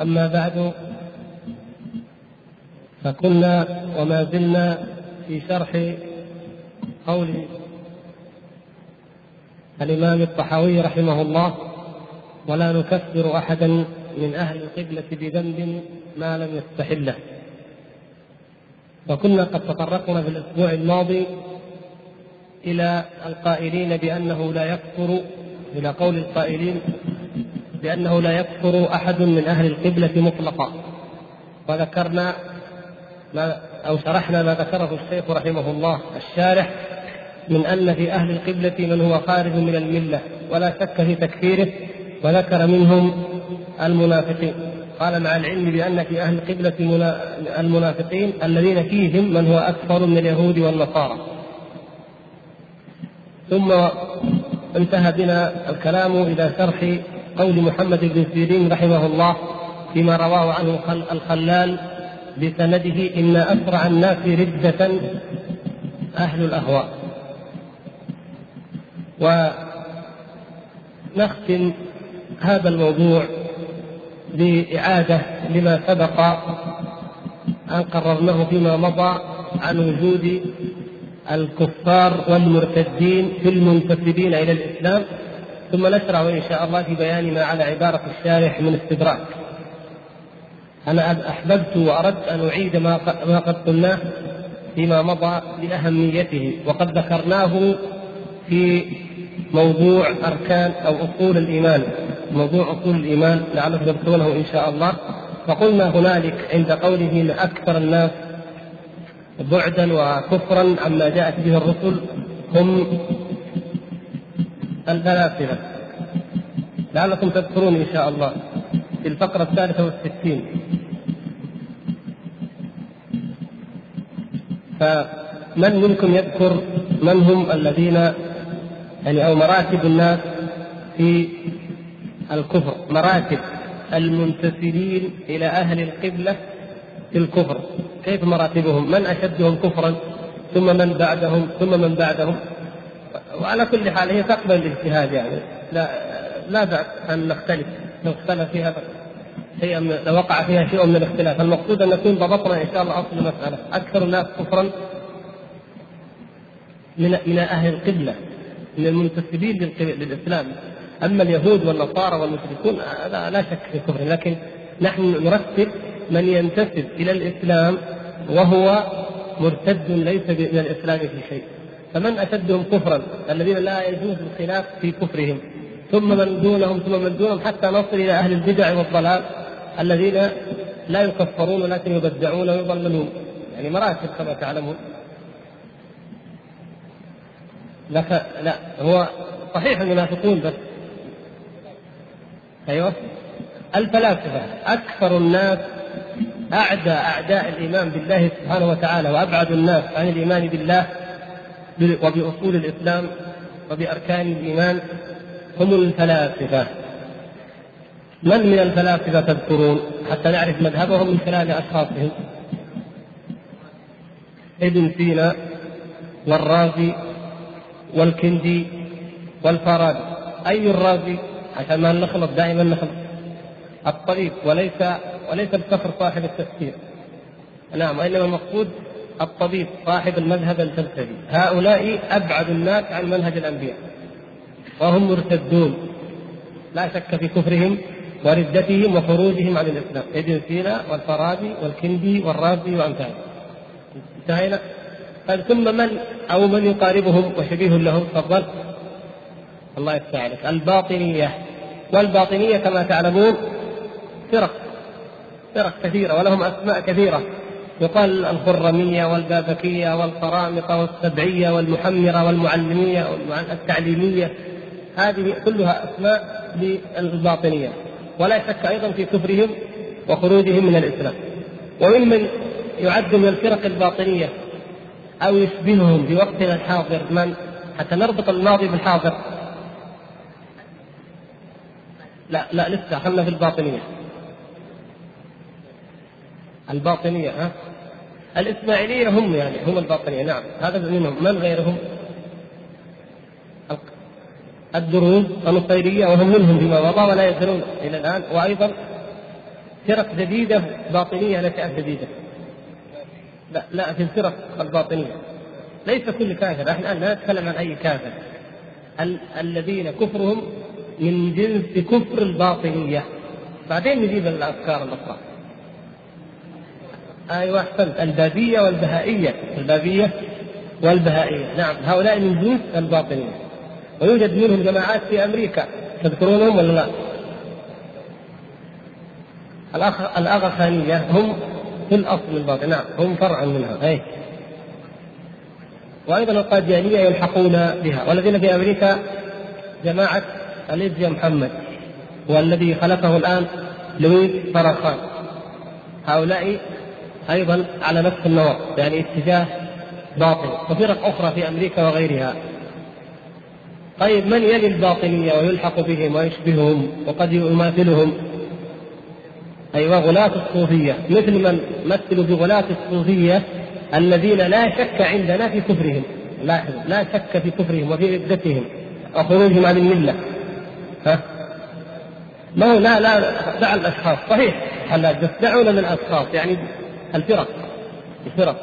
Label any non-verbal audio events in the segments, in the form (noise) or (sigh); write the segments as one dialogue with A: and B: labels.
A: أما بعد فكنا وما زلنا في شرح قول الإمام الطحاوي رحمه الله ولا نكفر أحدا من أهل القبلة بذنب ما لم يستحله وكنا قد تطرقنا في الأسبوع الماضي إلى القائلين بأنه لا يكفر إلى قول القائلين بأنه لا يكفر أحد من أهل القبلة مطلقا. وذكرنا ما أو شرحنا ما ذكره الشيخ رحمه الله الشارح من أن في أهل القبلة من هو خارج من الملة ولا شك في تكفيره وذكر منهم المنافقين. قال مع العلم بأن في أهل القبلة المنافقين الذين فيهم من هو أكثر من اليهود والنصارى. ثم انتهى بنا الكلام إلى شرح قول محمد بن سيرين رحمه الله فيما رواه عنه الخلال بسنده إن أسرع الناس ردة أهل الأهواء. ونختم هذا الموضوع بإعادة لما سبق أن قررناه فيما مضى عن وجود الكفار والمرتدين في المنتسبين إلى الإسلام. ثم نشرع إن شاء الله في بيان ما على عبارة الشارح من استدراك. أنا أحببت وأردت أن أعيد ما قد قلناه فيما مضى لأهميته وقد ذكرناه في موضوع أركان أو أصول الإيمان. موضوع أصول الإيمان لعلكم تذكرونه إن شاء الله. فقلنا هنالك عند قوله ان أكثر الناس بعدا وكفرا عما جاءت به الرسل هم الفلاسفة لعلكم تذكرون إن شاء الله في الفقرة الثالثة والستين. فمن منكم يذكر من هم الذين يعني أو مراتب الناس في الكفر؟ مراتب المنتسبين إلى أهل القبلة في الكفر. كيف مراتبهم؟ من أشدهم كفرا؟ ثم من بعدهم؟ ثم من بعدهم؟ وعلى كل حال هي تقبل الاجتهاد يعني. لا لا بأس أن نختلف. لو اختلف فيها شيئا لو وقع فيها شيء من الاختلاف. المقصود أن نكون ضبطنا إن شاء الله أصل المسألة. أكثر الناس كفرا من من أهل القبلة من المنتسبين للإسلام. أما اليهود والنصارى والمشركون هذا لا شك في كفرهم. لكن نحن نرتب من ينتسب إلى الإسلام وهو مرتد ليس من الإسلام في شيء. فمن أشدهم كفرا؟ الذين لا يجوز الخلاف في كفرهم. ثم من دونهم ثم من دونهم حتى نصل إلى أهل البدع والضلال الذين لا يكفرون ولكن يبدعون ويضللون. يعني مراتب كما تعلمون. لك لا هو صحيح المنافقون بس أيوه. الفلاسفة أكثر الناس أعدى أعداء الإيمان بالله سبحانه وتعالى وأبعد الناس عن الإيمان بالله وبأصول الإسلام وبأركان الإيمان هم الفلاسفة. من من الفلاسفة تذكرون؟ حتى نعرف مذهبهم من خلال أشخاصهم. ابن سينا والرازي والكندي والفارابي. أي الرازي؟ عشان ما نخلط دائما نخلط. الطريق وليس وليس الكفر صاحب التفسير نعم وإنما المقصود الطبيب صاحب المذهب الفلسفي. هؤلاء أبعد الناس عن منهج الأنبياء. وهم مرتدون. لا شك في كفرهم وردتهم وخروجهم عن الإسلام. ابن سينا والفارابي والكندي والرازي وأمثاله انتهينا طيب ثم من أو من يقاربهم وشبيه لهم؟ تفضل. الله يفتح عليك. الباطنية. والباطنية كما تعلمون فرق. فرق كثيرة ولهم أسماء كثيرة. يقال الخرمية والبابكية والقرامطة والسبعية والمحمرة والمعلمية التعليمية هذه كلها أسماء للباطنية. ولا شك أيضا في كفرهم وخروجهم من الإسلام. وممن يعد من الفرق الباطنية أو يشبههم في وقتنا الحاضر من؟ حتى نربط الماضي بالحاضر. لا لا لسه خلنا في الباطنية. الباطنية ها؟ الإسماعيلية هم يعني هم الباطنية نعم. هذا منهم. من غيرهم؟ الدروز النصيرية وهم منهم فيما مضى ولا يزالون إلى الآن. وأيضا فرق جديدة باطنية نشأت جديدة لا لا في الفرق الباطنية. ليس كل كافر إحنا الآن لا نتكلم عن أي كافر. ال- الذين كفرهم من جنس كفر الباطنية. بعدين نجيب الأفكار الأخرى. أيوه احسنت البابيه والبهائية. البابيه والبهائية. نعم هؤلاء من جنس الباطنية. ويوجد منهم جماعات في أمريكا. تذكرونهم ولا لا؟ الأخ الأغاخانية هم في الأصل الباطن. نعم هم فرع منها. أي. وأيضا القاديانية يلحقون بها. والذين في أمريكا جماعة أليزيا محمد. والذي خلقه الآن لويس فرخان. هؤلاء أيضا على نفس النمط يعني اتجاه باطل. وفرق أخرى في أمريكا وغيرها. طيب من يلي الباطنية ويلحق بهم ويشبههم وقد يماثلهم؟ أيوه غلاة الصوفية. مثل من مثلوا بغلاة الصوفية الذين لا شك عندنا في كفرهم. لاحظ لا شك في كفرهم وفي ردتهم وخروجهم عن الملة. ها؟ ما هو لا لا دع الأشخاص. صحيح. حلاج بس دعونا من الاشخاص يعني الفرق الفرق.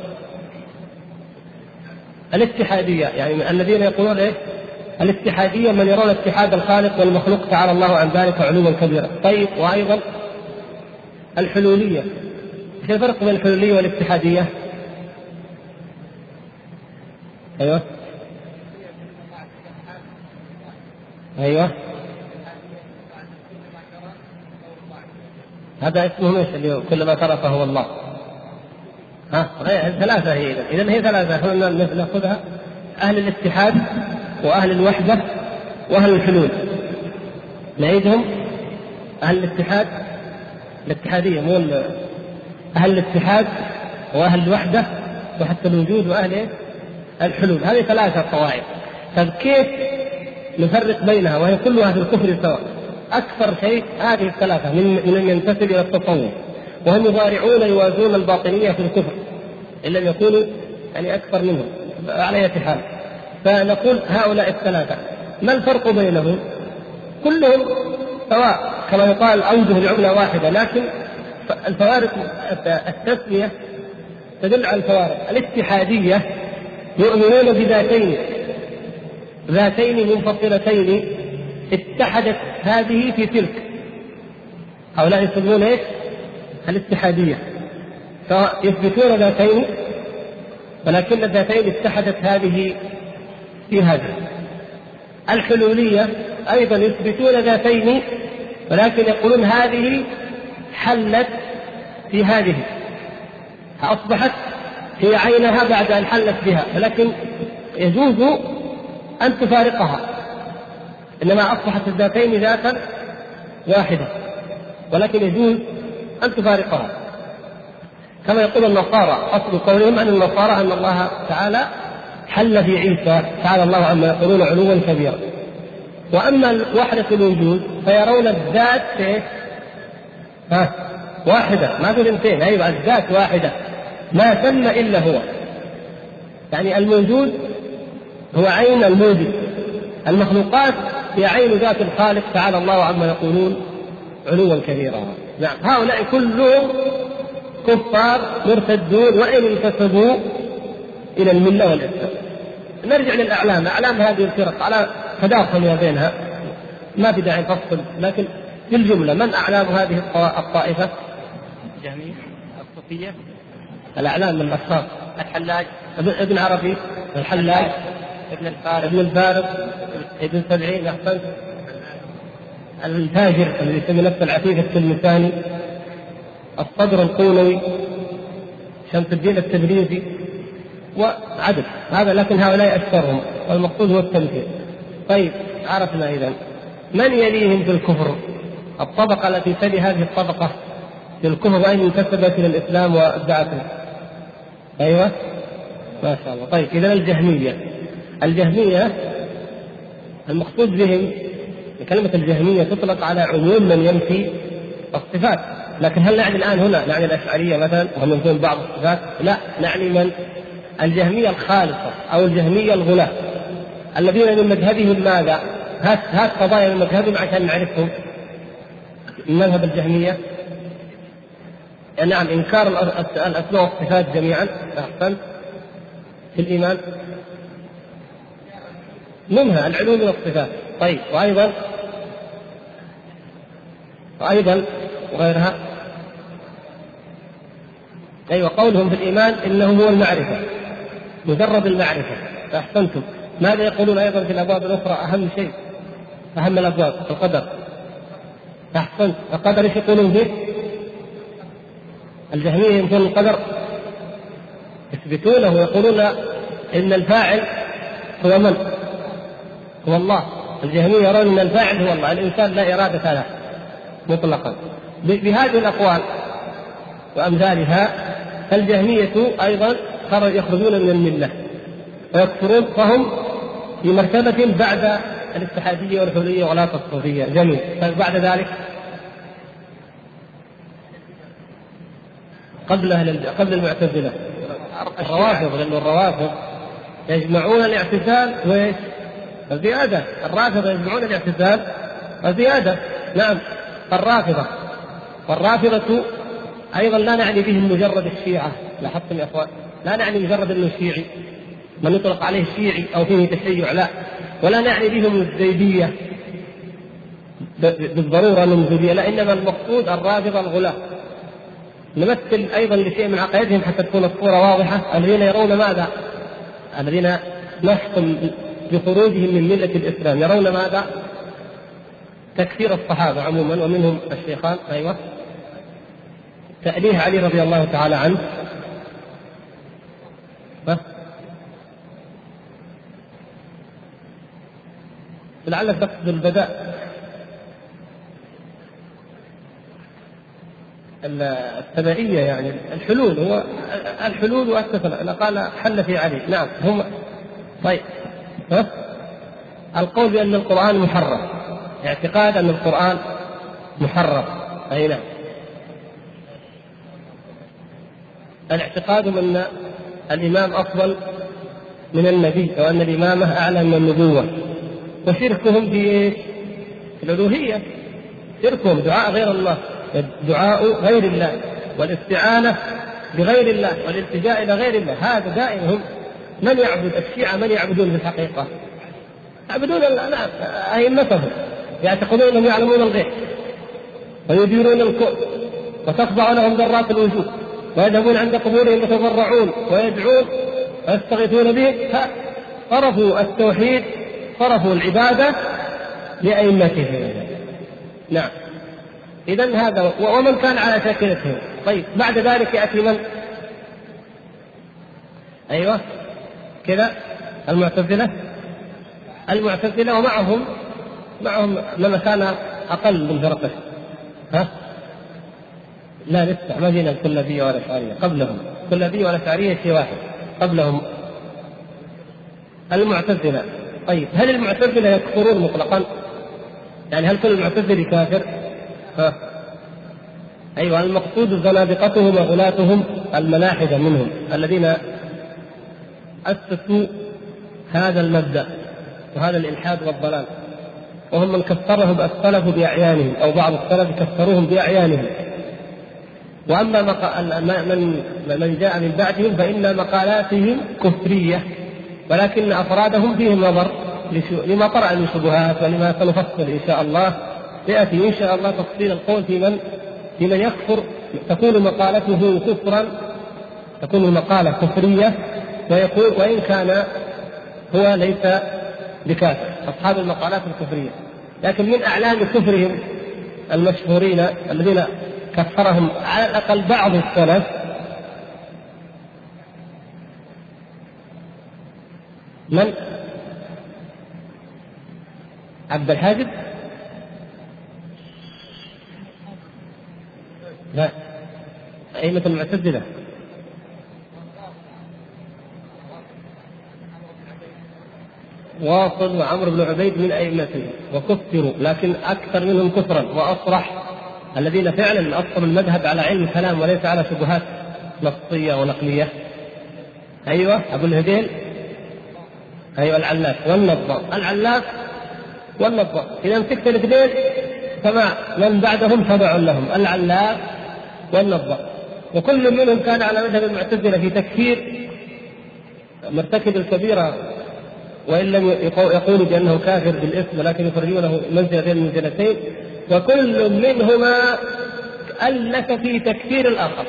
A: الاتحادية يعني الذين يقولون إيش؟ الاتحادية من يرون اتحاد الخالق والمخلوق تعالى الله عن ذلك علوا كبيرا، طيب وأيضا الحلولية. إيش الفرق بين الحلولية والاتحادية؟ أيوه. أيوه. هذا اسمه إيش اليوم؟ كل ما ترى فهو الله. ها؟ ثلاثة هي إذا. هي ثلاثة نأخذها. أهل الاتحاد وأهل الوحدة وأهل الحلول نعيدهم. أهل الاتحاد الاتحادية مو أهل الاتحاد وأهل الوحدة وحتى الوجود وأهل إيه؟ الحلول هذه ثلاثة قواعد طيب كيف نفرق بينها؟ وهي كلها في الكفر سواء. أكثر شيء هذه الثلاثة من من ينتسب إلى التصوف. وهم يضارعون يوازون الباطنية في الكفر إن لم يكونوا يعني أكثر منهم على أي حال فنقول هؤلاء الثلاثة ما الفرق بينهم؟ كلهم سواء كما يقال أوجه العملة واحدة لكن الفوارق التسمية تدل على الفوارق الاتحادية يؤمنون بذاتين ذاتين منفصلتين اتحدت هذه في تلك هؤلاء يسمون إيش؟ الاتحادية. يثبتون ذاتين ولكن الذاتين اتحدت هذه في هذه. الحلولية أيضا يثبتون ذاتين ولكن يقولون هذه حلت في هذه. فأصبحت هي عينها بعد أن حلت بها ولكن يجوز أن تفارقها. إنما أصبحت الذاتين ذاتا واحدة ولكن يجوز أن تفارقها كما يقول النصارى أصل قولهم أن النصارى أن الله تعالى حل في عيسى تعالى الله عما يقولون علوا كبيرا. وأما وحدة الوجود فيرون الذات ها واحدة ما في اثنتين أيوة الذات واحدة. ما تم إلا هو. يعني الموجود هو عين الموجود المخلوقات هي عين ذات الخالق تعالى الله عما يقولون علوا كبيرا. نعم. هؤلاء كلهم كفار مرتدون وإن انتسبوا إلى الملة والاسلام نرجع للأعلام. أعلام هذه الفرق على تداخل ما بينها. ما في داعي نفصل لكن في الجملة من أعلام هذه الطائفة؟
B: الجهميه الصوفية؟
A: الأعلام من الاشخاص
B: الحلاج.
A: ابن عربي؟ الحلاج.
B: ابن الفارس.
A: ابن الفارس. ابن سبعين أحسنت. الفاجر الذي يسمي نفسه العفيف التلمساني الصدر القولوي شمس الدين التبريزي وعدد. هذا لكن هؤلاء أكثرهم والمقصود هو التمثيل. طيب عرفنا إذا من يليهم في الكفر الطبقة التي تلي هذه الطبقة في الكفر وإن انتسبت إلى الإسلام وادعت أيوه. ما شاء الله. طيب إذا الجهمية. الجهمية المقصود بهم كلمة الجهمية تطلق على عموم من ينفي الصفات. لكن هل نعني الآن هنا؟ نعني الأشعرية مثلا؟ وهم ينفون بعض الصفات؟ لا نعني من الجهمية الخالصة أو الجهمية الغلاة. الذين من مذهبهم ماذا؟ هات هات قضايا من مذهبهم عشان نعرفهم. من مذهب الجهمية؟ نعم إنكار الأسماء والصفات جميعا. أحسنت في الإيمان؟ منها العلوم والصفات. طيب وأيضا؟ وأيضا وغيرها؟ أيوة قولهم في الإيمان إنه هو المعرفة مجرد المعرفة أحسنتم. ماذا يقولون أيضا في الأبواب الأخرى؟ أهم شيء أهم الأبواب القدر. أحسنت. القدر إيش يقولون فيه؟ الجهمية ينكرون القدر. يثبتونه ويقولون إن الفاعل هو من؟ هو الله. الجهمية يرون أن الفاعل هو الله الإنسان لا إرادة له مطلقا. بهذه الأقوال وأمثالها فالجهمية أيضا يخرجون من الملة ويكفرون فهم في مرتبة بعد الاتحادية والحلية وغلاة الصوفية جميل. طيب بعد ذلك؟ قبل أهل قبل المعتزلة. الروافض لأن الروافض يجمعون الاعتزال وايش؟ الزيادة. الرافضة يجمعون الاعتزال. والزيادة نعم. الرافضة. والرافضة أيضا لا نعني بهم مجرد الشيعة. لاحظتم يا إخوان؟ لا نعني مجرد أنه شيعي. من يطلق عليه شيعي أو فيه تشيع لا. ولا نعني بهم الزيدية. بالضرورة الزيدية لا إنما المقصود الرافضة الغلاة. نمثل أيضا لشيء من عقائدهم حتى تكون الصورة واضحة. الذين يرون ماذا؟ الذين نحكم بخروجهم من ملة الإسلام. يرون ماذا؟ تكفير الصحابة عموما ومنهم الشيخان أيوه. تأليه علي رضي الله تعالى عنه. لعلك تقصد البداء. الثنائية يعني الحلول. هو الحلول والتثنى قال حل في علي. نعم هم. طيب. ها؟ القول بأن القرآن محرم. اعتقاد أن القرآن محرم. أي نعم. الاعتقاد أن الإمام أفضل من النبي أو أن الإمامة أعلى من النبوة. وشركهم؟ في الألوهية. شركهم دعاء غير الله. دعاء غير الله. والاستعانة بغير الله. والالتجاء إلى غير الله. هذا دائما هم من يعبد الشيعة من يعبدون في الحقيقة؟ يعبدون أئمتهم يعتقدون أنهم يعلمون الغيب ويديرون الكون وتخضع لهم ذرات الوجود ويذهبون عند قبورهم يتضرعون ويدعون ويستغيثون به فصرفوا التوحيد صرفوا العبادة لأئمتهم. نعم. إذا هذا ومن كان على شاكلتهم. طيب بعد ذلك يأتي من؟ أيوه. كذا المعتزلة المعتزلة ومعهم معهم من كان أقل من فرقه ها؟ لا لسه ما فينا الكلابية ولا الأشعرية قبلهم الكلابية والأشعرية شيء واحد قبلهم المعتزلة طيب هل المعتزلة يكفرون مطلقا؟ يعني هل كل المعتزلة كافر؟ ها أيوة المقصود زنادقتهم وغلاتهم الملاحدة منهم الذين أسسوا هذا المبدأ وهذا الإلحاد والضلال وهم من كفرهم السلف بأعيانهم أو بعض السلف كفروهم بأعيانهم. وأما من من جاء من بعدهم فإن مقالاتهم كفرية ولكن أفرادهم فيهم نظر لما طرأ من شبهات ولما سنفصل إن شاء الله. يأتي إن شاء الله تفصيل القول في من في من يكفر تكون مقالته كفرا تكون المقالة كفرية ويقول وإن كان هو ليس بكافر. أصحاب المقالات الكفرية. لكن من أعلام كفرهم المشهورين الذين كفرهم على الأقل بعض السلف من؟ عبد الحاجب لا. أئمة المعتزلة؟ واصل وعمرو بن عبيد من أئمته وكفروا لكن أكثر منهم كفرا وأصرح. الذين فعلا أصلوا المذهب على علم الكلام وليس على شبهات نصية ونقلية. أيوه أبو الهذيل أيوه العلاف والنظام العلاف والنظام إذا مسكت الاثنين فما من بعدهم تبع لهم. العلاف والنظام وكل منهم كان على مذهب المعتزلة في تكفير مرتكب الكبيرة وإن لم يقولوا بأنه كافر بالإثم ولكن يخرجونه منزلة بين المنزلتين وكل منهما ألف في تكفير الآخر.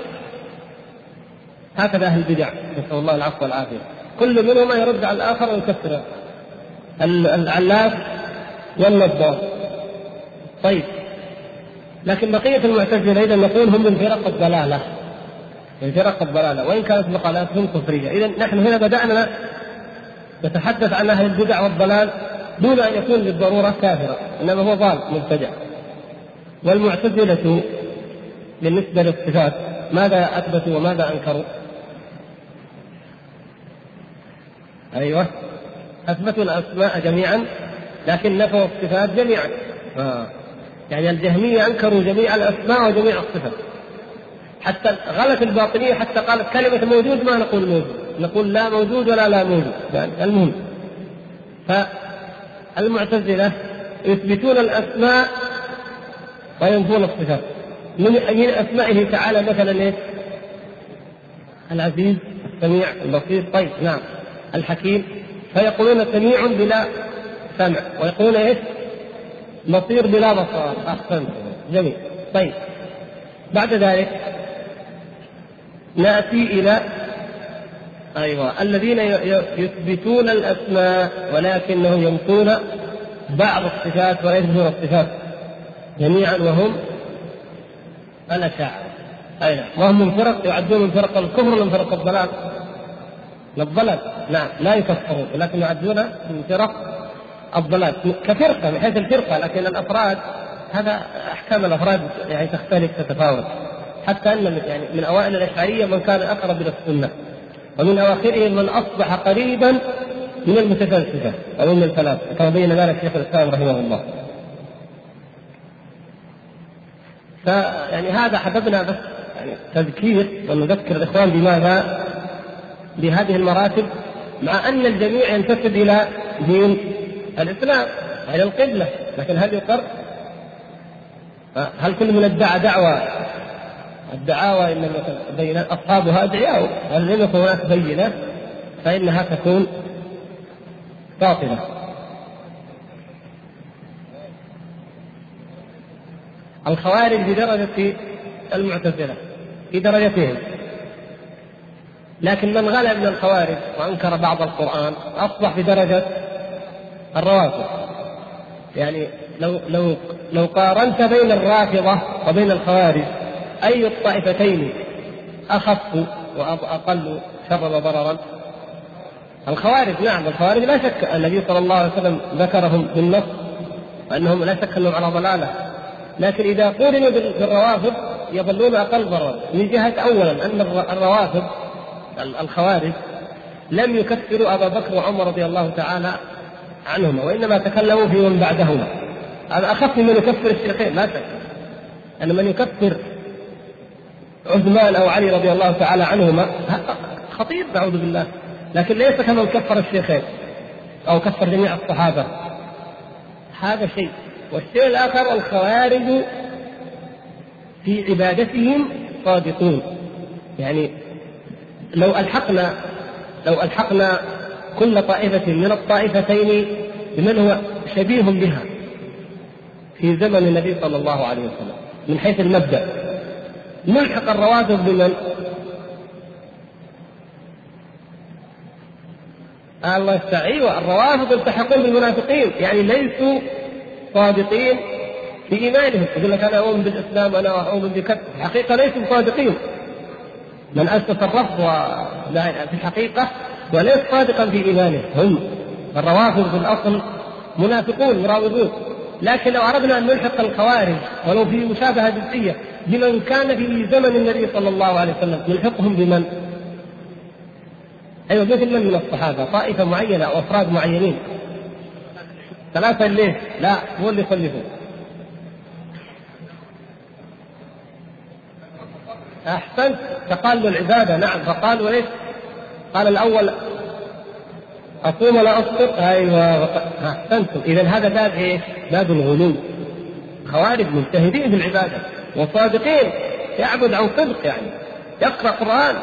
A: هكذا أهل البدع نسأل الله العفو والعافية. كل منهما يرد على الآخر ويكفر العلاف والنظار طيب. لكن بقية المعتزلة إذا نقول هم من فرق الضلالة. من فرق الضلالة. وإن كانت مقالاتهم كفرية. إذا نحن هنا بدأنا نتحدث عن أهل البدع والضلال دون أن يكون بالضرورة كافرا إنما هو ضال مبتدع والمعتزلة بالنسبة للصفات ماذا أثبتوا وماذا أنكروا؟ أيوه أثبتوا الأسماء جميعا لكن نفوا الصفات جميعا آه. يعني الجهمية أنكروا جميع الأسماء وجميع الصفات حتى غلت الباطنية حتى قالت كلمة موجود ما نقول موجود نقول لا موجود ولا لا موجود يعني المهم. فالمعتزلة يثبتون الأسماء وينفون الصفات. من أسمائه تعالى مثلا إيه؟ العزيز السميع البصير طيب نعم. الحكيم. فيقولون سميع بلا سمع ويقولون إيش؟ بصير بلا بصر. أحسنت. جميل. طيب. بعد ذلك نأتي إلى أيوه. الذين يثبتون الأسماء ولكنهم ينفون بعض الصفات ويثبتون الصفات جميعا وهم الأشاعرة. أي نعم. وهم من فرق يعدون من فرق الكفر من فرق الضلال. الضلال. نعم. لا يكفرون ولكن يعدون من فرق الضلال. كفرقة من حيث الفرقة لكن الأفراد هذا أحكام الأفراد يعني تختلف تتفاوت. حتى أن يعني من أوائل الأشعرية من كان أقرب إلى السنة. ومن اواخرهم من أصبح قريبا من المتفلسفة أو من الفلاسفة كما بين ذلك شيخ الإسلام رحمه الله. فيعني هذا حببنا بس يعني تذكير ونذكر الإخوان بماذا؟ بهذه المراتب مع أن الجميع ينتسب إلى دين الإسلام إلى القبلة لكن هل يقر؟ هل كل من ادعى دعوة الدعاوى ان بين أصحابها أدعياء هل لم يكن هناك بينة؟ فإنها تكون باطلة. الخوارج بدرجة المعتزلة في درجتهم. لكن من غلا من الخوارج وأنكر بعض القرآن أصبح بدرجه الروافض. يعني لو لو لو قارنت بين الرافضة وبين الخوارج أي الطائفتين أخف واقل شرا وضررا الخوارج نعم الخوارج لا شك النبي صلى الله عليه وسلم ذكرهم بالنص وأنهم لا شك أنهم على ضلالة. لكن إذا قورنوا بالروافض يظلون أقل ضررا. من جهة اولا أن الروافض الخوارج لم يكفروا أبا بكر وعمر رضي الله تعالى عنهما وإنما تكلموا في من بعدهما. هذا أخف من يكفر الشيخين لا شك. أن من يكفر عثمان أو علي رضي الله تعالى عنهما خطير نعوذ بالله لكن ليس كمن كفر الشيخين أو كفر جميع الصحابة. هذا شيء. والشيء الآخر الخوارج في عبادتهم صادقون. يعني لو ألحقنا لو ألحقنا كل طائفة من الطائفتين بمن هو شبيه بها في زمن النبي صلى الله عليه وسلم من حيث المبدأ. نلحق الرواتب بمن؟ الله يستعين أيوه الروافض يلتحقون بالمنافقين. يعني ليسوا صادقين في إيمانهم. يقول لك أنا أؤمن بالإسلام وأنا أؤمن بكذا حقيقه ليسوا صادقين. من أسس الرفض في الحقيقة وليس صادقا في ايمانه هم الروافض في الاصل منافقون مراوغون لكن لو أردنا أن نلحق الخوارج ولو في مشابهة جزئيه بمن كان في زمن النبي صلى الله عليه وسلم. نلحقهم بمن؟ أيوه مثل من من الصحابة؟ طائفة معينة أو أفراد معينين. ثلاثة ليه؟ لا هو اللي يخلفون أحسنت. تقالوا العبادة. نعم. فقالوا إيش؟ قال الأول اصوم ولا أفطر؟ أيوه. أحسنتم. اذا هذا باب إيش؟ باب الغلو. خوارج مجتهدين في العبادة. وصادقين يعبد عن صدق يعني يقرأ قرآن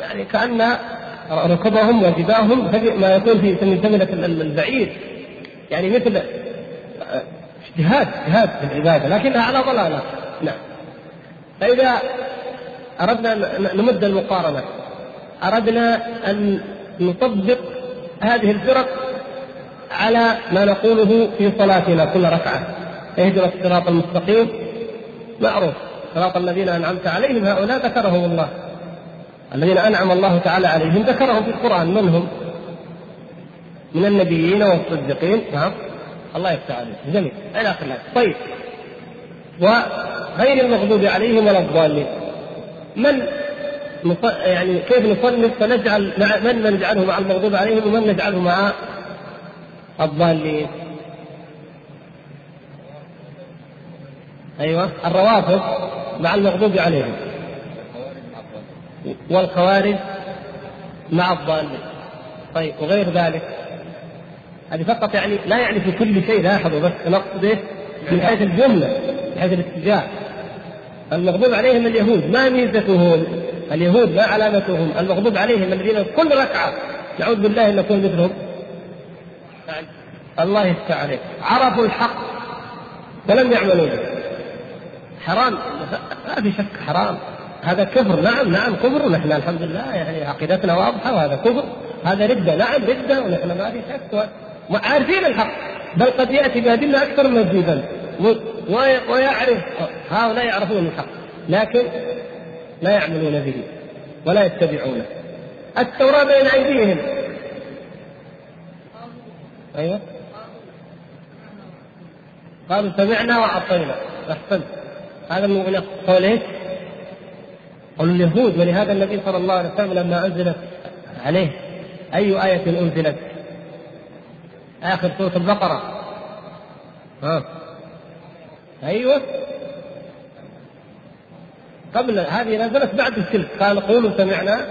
A: يعني كأن ركبهم وجباههم ما يكون في سمنة البعير يعني مثل اجتهاد اجتهاد في العبادة لكنها على ضلالة. نعم. فإذا أردنا نمد المقارنة أردنا أن نطبق هذه الفرق على ما نقوله في صلاتنا كل ركعة. اهدنا الصراط المستقيم. معروف. صراط الذين أنعمت عليهم هؤلاء ذكرهم الله. الذين أنعم الله تعالى عليهم ذكرهم في القرآن. من هم؟ من النبيين والصديقين. نعم. الله يفتح عليك. جميل. إلى آخر طيب. وغير المغضوب عليهم ولا الضالين. من يعني كيف نصنف فنجعل من نجعله مع المغضوب عليهم ومن نجعله مع الضالين؟ أيوه. الروافض مع المغضوب عليهم. والخوارج مع الضالين. طيب وغير ذلك هذه فقط يعني لا يعني في كل شيء لاحظوا بس نقصد إيه من حيث الجملة من حيث الاتجاه. المغضوب عليهم اليهود ما ميزتهم؟ اليهود ما علامتهم. المغضوب عليهم الذين كل ركعة نعوذ بالله أن نكون مثلهم. الله عليك عرفوا الحق ولم يعملوا به. حرام. ما في شك حرام. هذا كفر. نعم نعم كفر. ونحن الحمد لله يعني عقيدتنا واضحة وهذا كفر. هذا ردة نعم ردة ونحن ما في شك. عارفين الحق. بل قد يأتي بأدلة أكثر من الجبل ويعرف هؤلاء يعرفون الحق لكن لا يعملون به ولا يتبعونه. التوراة بين أيديهم. أيوه. قالوا سمعنا وعصينا أحسنت. هذا إيش؟ قول اليهود. ولهذا النبي صلى الله عليه وسلم لما أنزلت عليه أي آية أنزلت؟ آخر سورة البقرة. ها. أيوه. قبل هذه نزلت بعد التلك قال قولوا سمعنا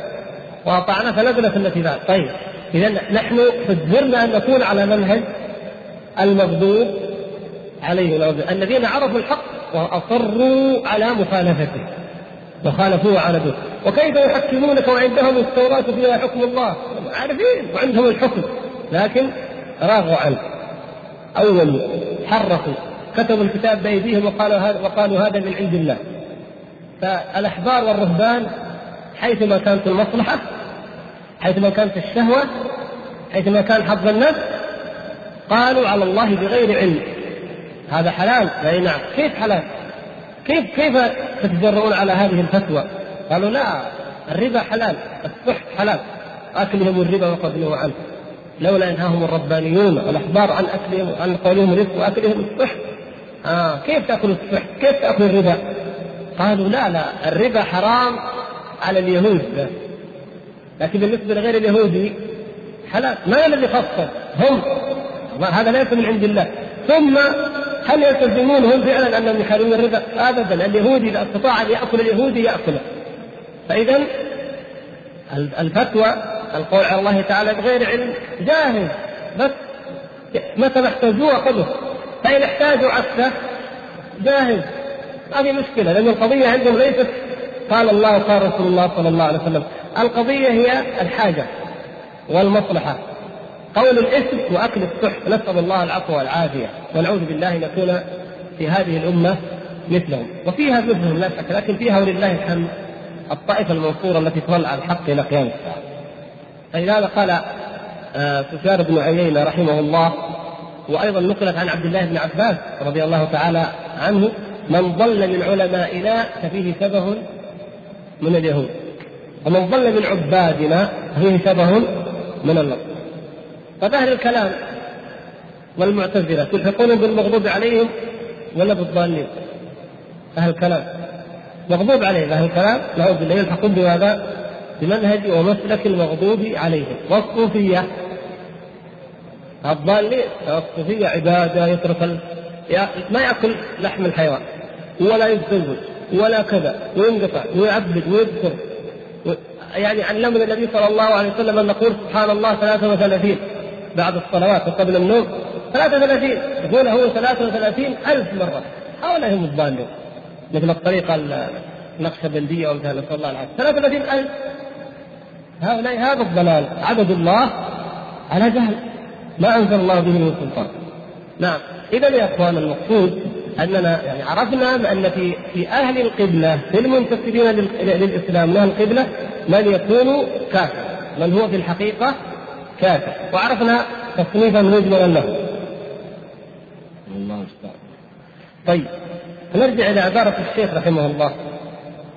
A: وأطعنا فنزلت التي بعد. طيب. إذا نحن حذرنا أن نكون على منهج المغضوب عليهم. الذين عرفوا الحق وأصروا على مخالفته وخالفوه وعاندوه وكيف يحكمونك وعندهم التوراة فيها حكم الله؟ عارفين وعندهم الحكم لكن راغوا عنه. أولوا حرفوا كتبوا الكتاب بأيديهم وقالوا هذا وقالوا هذا من عند الله. فالأحبار والرهبان حيثما كانت المصلحة حيثما كانت الشهوة حيثما كان حظ النفس قالوا على الله بغير علم. هذا حلال. أي نعم. كيف حلال؟ كيف كيف تتجرؤون على هذه الفتوى؟ قالوا لا الربا حلال السحت حلال. أكلهم الربا وقد نهوا عنه. لولا ينهاهم الربانيون والاحبار عن أكلهم عن قولهم الرزق وأكلهم السحت آه كيف تأكل السحت؟ كيف تأكل الربا؟ قالوا لا لا الربا حرام على اليهود. بس لكن بالنسبة لغير اليهودي حلال. ما الذي خصه؟ هم. هذا ليس من عند الله. ثم هل يلتزمون هم فعلا انهم يحاربون الربا؟ ابدا اليهودي إذا استطاع أن يأكل اليهودي ياكله فاذا الفتوى القول على الله تعالى بغير علم جاهز. بس متى احتاجوه خذه. فإن احتاجوا عكسه جاهز. ما في مشكلة لأن القضية عندهم ليست قال الله وقال رسول الله صلى الله عليه وسلم. القضية هي الحاجة والمصلحة. قول الاسم وأكل السحت نسأل الله العفو والعافية. ونعوذ بالله أن نكون في هذه الأمة مثلهم. وفيها مثلهم لا شك لكن فيها ولله الحمد الطائفة المنصورة التي تظل على الحق إلى قيام الساعة. فلذلذا قال آه، سفيان بن عيينة رحمه الله وأيضا نقلت عن عبد الله بن عباس رضي الله تعالى عنه من ضل من علمائنا ففيه شبه من اليهود ومن ضل من عبادنا ففيه شبه من النصر. فظاهر الكلام والمعتزلة تلحقون بالمغضوب عليهم ولا بالضالين؟ أهل الكلام مغضوب عليهم أهل الكلام نعوذ بالله يلحقون بماذا؟ بمنهج ومسلك المغضوب عليهم والصوفية الضالين الصوفية عبادة يترك ال... ما يأكل لحم الحيوان ولا يتزوج ولا كذا وينقطع ويعبد ويذكر. يعني علمنا النبي صلى الله عليه وسلم أن نقول سبحان الله 33 بعد الصلوات وقبل النوم 33 يقول هو 33 ألف مرة. هؤلاء هم الضالين. مثل الطريقة النقشبندية وامثال نسأل الله العافية 33 ألف. هؤلاء هذا الضلال. عبدوا الله على جهل. ما أنزل الله به من سلطان. نعم. إذا يا إخوان المقصود أننا يعني عرفنا بأن في في أهل القبلة في المنتسبين للإسلام من القبلة من يكون كافر من هو في الحقيقة؟ كافر وعرفنا تصنيفا مجملا له الله المستعان طيب نرجع إلى عبارة الشيخ رحمه الله.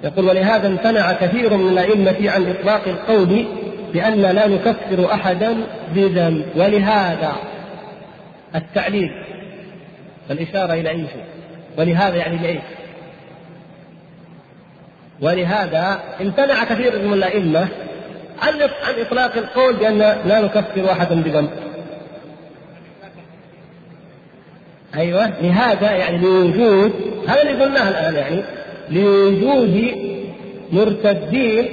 A: يقول ولهذا امتنع كثير من الأئمة عن إطلاق القول بأن لا نكفر أحدا بذنب. ولهذا التعليل الإشارة إلى أي شيء ولهذا يعني لإيش؟ ولهذا امتنع كثير من الأئمة عن عن إطلاق القول بأن لا نكفر أحدا بذنب؟ أيوه لهذا يعني لوجود هذا اللي قلناه الآن يعني لوجود مرتدين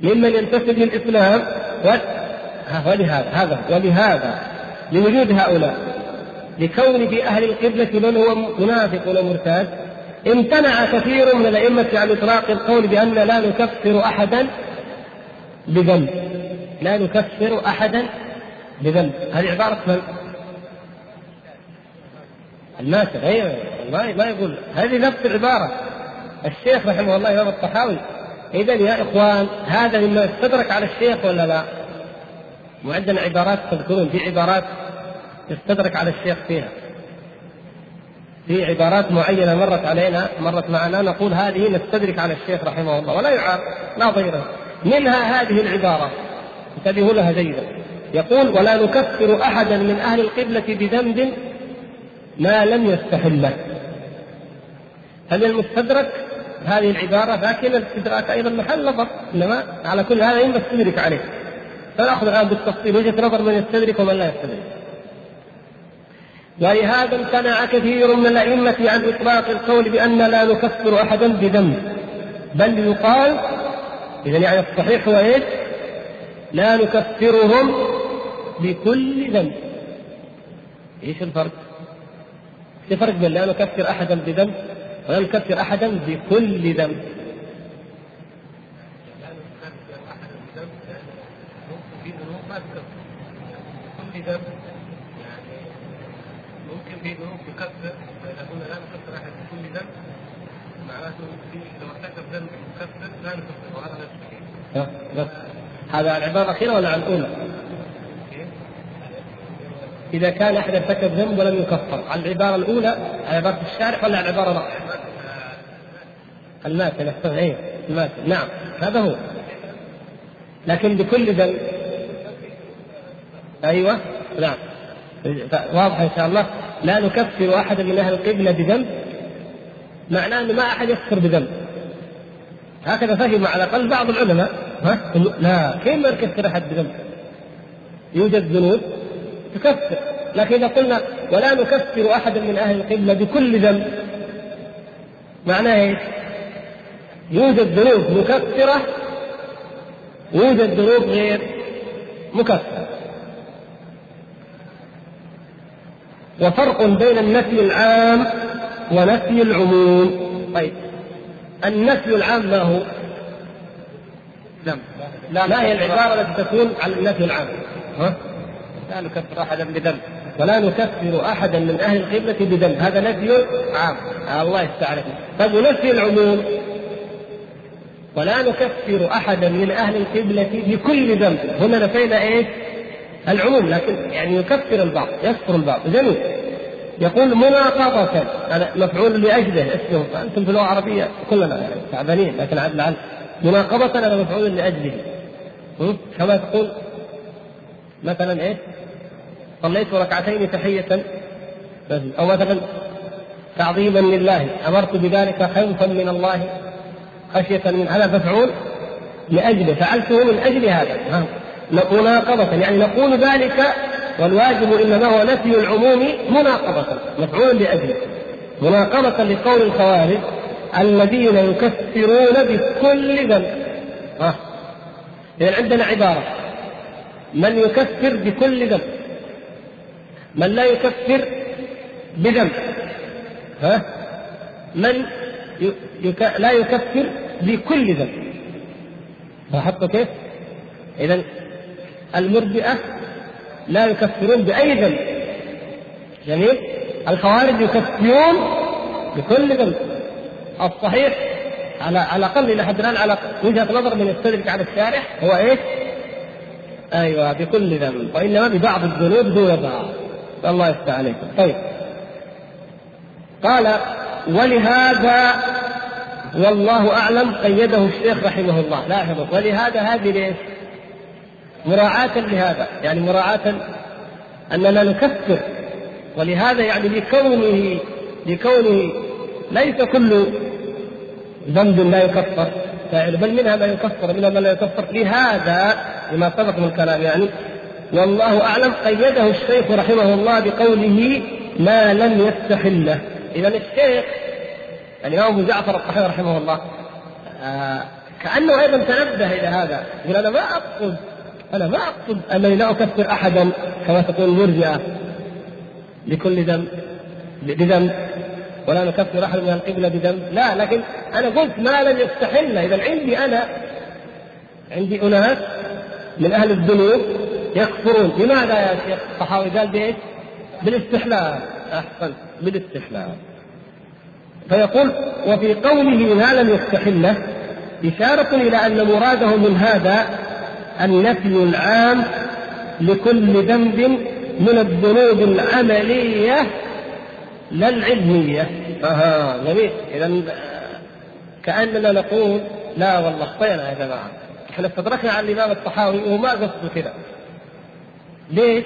A: ممن ينتسب للإسلام ولهذا هذا ولهذا لوجود هؤلاء لكون في أهل القبلة من هو منافق ولا مرتاد امتنع كثير من الأئمة عن إطلاق القول بأن لا نكفر أحدا بذنب. لا نكفر أحدا بذنب. هذه عبارة من؟ الناسخ أيوه ما ما يقول. هذه نفس العبارة. الشيخ رحمه الله امام الطحاوي. اذا يا إخوان هذا مما استدرك على الشيخ ولا لا؟ وعندنا عبارات تذكرون. في عبارات يستدرك على الشيخ فيها. في عبارات معينة مرت علينا مرت معنا نقول هذه نستدرك على الشيخ رحمه الله. ولا يعار لا ضيرة منها هذه العبارة. انتبهوا لها جيدا. يقول ولا نكفر أحدا من أهل القبلة بذنب ما لم يستحله. هل المستدرك هذه العبارة لكن الاستدراك أيضا محل نظر إنما على كل هذا ينبغي تدرك عليه. فنأخذ الآن بالتفصيل وجهة نظر من يستدرك ومن لا يستدرك. ولهذا امتنع كثير من الأئمة عن إطلاق القول بأن لا نكفر أحدا بذنب بل يقال إذا يعني الصحيح هو إيش؟ لا نكفرهم بكل ذنب إيش الفرق؟ في فرق بين لا نكفر أحدا بذنب ولا نكفر أحدا بكل ذنب
C: يعني ممكن في ذنوب تكفر قلنا لا نكفر احد بكل ذنب معناته لو ذنب مكفر لا.
A: بس هذا العبارة الأخيرة ولا على الأولى؟ إذا كان أحد ارتكب ذنب ولم يكفر على العبارة الأولى على عبارة الشارح ولا على العبارة الأخرى؟ الماثل إيه الماثل نعم هذا هو. لكن بكل ذنب. أيوه نعم. واضح إن شاء الله. لا نكفر أحدا من أهل القبلة بذنب. معناه أنه ما أحد يكفر بذنب. هكذا فهم على الأقل بعض العلماء ها؟ لا كيف ما يكفر أحد بذنب يوجد ذنوب تكفر. لكن إذا قلنا ولا نكفر أحدا من أهل القبلة بكل ذنب معناه إيش؟ يوجد ذنوب مكفرة ويوجد ذنوب غير مكفرة. وفرق بين النفي العام ونفي العموم. طيب. النفي العام ما هو؟
B: ذنب
A: لا ما هي العبارة التي تكون على النفي العام؟ ها؟
B: لا نكفر أحدا بذنب.
A: ولا نكفر أحدا من أهل القبلة بذنب. هذا نفي عام. آه الله يستعرف طيب ونفي العموم. ولا نكفر أحدا من أهل القبلة بكل ذنب. هنا نفينا إيش؟ العموم لكن يعني يكفر البعض يكفر البعض. جميل. يقول مناقضة. هذا مفعول لأجله اسمه. أنتم في اللغة العربية كلنا يعني تعبانين لكن لعل مناقضة هذا مفعول لأجله. كما تقول مثلا إيش؟ صليت ركعتين تحية. أو مثلا تعظيما لله أمرت بذلك خوفا من الله خشية من هذا مفعول لأجله فعلته من أجل هذا. مناقضة. يعني نقول ذلك والواجب إنما هو نفي العموم مناقضة مفعول لأجله. مناقضة لقول الخوارج الذين يكفرون بكل ذنب. ها إذا عندنا عبارة من يكفر بكل ذنب. من لا يكفر بذنب. ها؟ من يك... لا يكفر بكل ذنب. لاحظت كيف؟ إذا المرجئة لا يكفرون بأي ذنب. جميل؟ الخوارج يكفرون بكل ذنب. الصحيح على على الأقل إلى حد الآن على وجهة نظر من يستدرك على الشارح هو إيش؟ أيوه بكل ذنب. وإنما ببعض الذنوب دون بعض. الله يفتح عليكم. طيب. قال ولهذا والله أعلم قيده الشيخ رحمه الله. لاحظوا. ولهذا هذه ليش؟ مراعاة لهذا يعني مراعاة أننا نكفر. ولهذا يعني لكونه لكونه ليس كل ذنب لا يكفر فاعل بل منها ما يكفر منها ما لا يكفر. لهذا لما سبق من الكلام يعني والله أعلم قيده الشيخ رحمه الله بقوله ما لم يستحله إذا الشيخ الامام ابو جعفر رحمه الله آه كأنه أيضا تنبه إلى هذا يقول أنا ما أقصد أنا ما أقصد انني لا أكفر أحدا كما تقول المرجئة لكل ذنب بذنب ولا نكفر أحد من القبلة بذنب. لا لكن أنا قلت ما لم يستحل. إذا عندي أنا عندي أناس من أهل الذنوب يكفرون. لماذا يا شيخ الصحاوي قال بإيش؟ بالاستحلال. أحسنت. بالاستحلال. فيقول وفي قوله ما لم يستحله إشارة إلى أن مراده من هذا النفي العام لكل ذنب من الذنوب العملية لا العلمية. أها جميل. إذا كأننا نقول لا والله اخطينا يا جماعة. إحنا استدركنا على الإمام الطحاوي وما قصده كذا ليش؟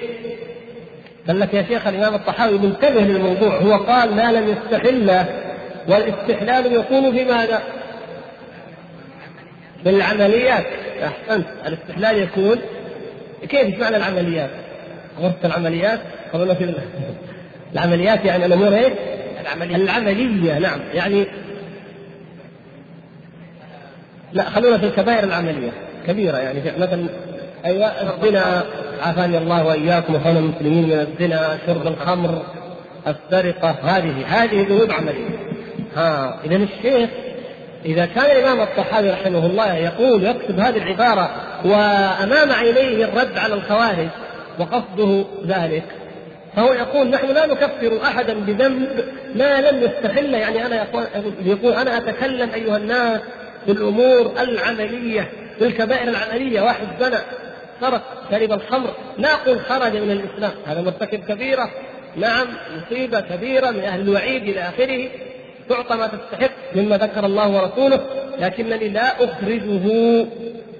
A: قال لك يا شيخ الإمام الطحاوي منتبه للموضوع. هو قال ما لم يستحل والإستحلال يكون في ماذا؟ بالعمليات أحسنت. الاستحلال يكون. كيف معنى العمليات؟ غرفة العمليات؟ قالوا في (laughs) العمليات يعني الأمور إيه؟ العملية. العملية نعم. يعني لا خلونا في الكبائر العملية. كبيرة يعني. مثلا أيوه الزنا. عافاني الله وإياكم وخلنا المسلمين من الزنا، شرب الخمر، السرقة هذه هذه ذنوب عملية. ها اذا الشيخ إذا كان الإمام الطحاوي رحمه الله يقول يكتب هذه العبارة وأمام عينيه الرد على الخوارج وقصده ذلك فهو يقول نحن لا نكفر أحدا بذنب ما لم يستحل يعني أنا يقول أنا أتكلم أيها الناس في الأمور العملية في الكبائر العملية واحد زنى سرق شرب الخمر لا أقول خرج من الإسلام هذا مرتكب كبيرة نعم مصيبة كبيرة من أهل الوعيد إلى آخره تعطى ما تستحق مما ذكر الله ورسوله لكنني لا أخرجه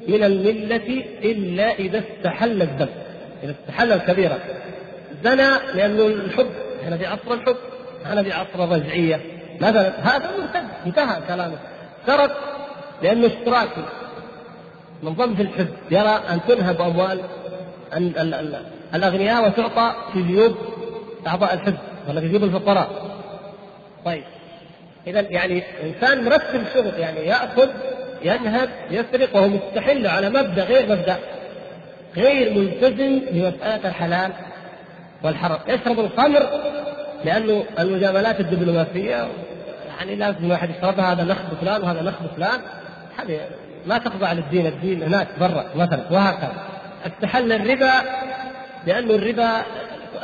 A: من الملة إلا إذا استحل الذنب إذا استحل الكبيرة. زنى لأنه الحب إحنا في عصر الحب إحنا في عصر الرجعية. مثلا هذا مرتد انتهى كلامه. سرق لأنه اشتراكي من ضمن الحب. يرى أن تنهب أموال الأغنياء وتعطى في جيوب أعضاء الحزب ولا في جيوب الفقراء. طيب. اذا يعني إنسان مرتب شغل يعني يأخذ ينهب يسرق وهو مستحل على مبدأ غير مبدأ غير ملتزم بمساله الحلال والحرام. يشرب الخمر لأنه المجاملات الدبلوماسية يعني لازم واحد يشربها هذا نخب فلان وهذا نخب فلان. هذه ما تخضع للدين الدين هناك برا مثلا وهكذا. استحل الربا لأن الربا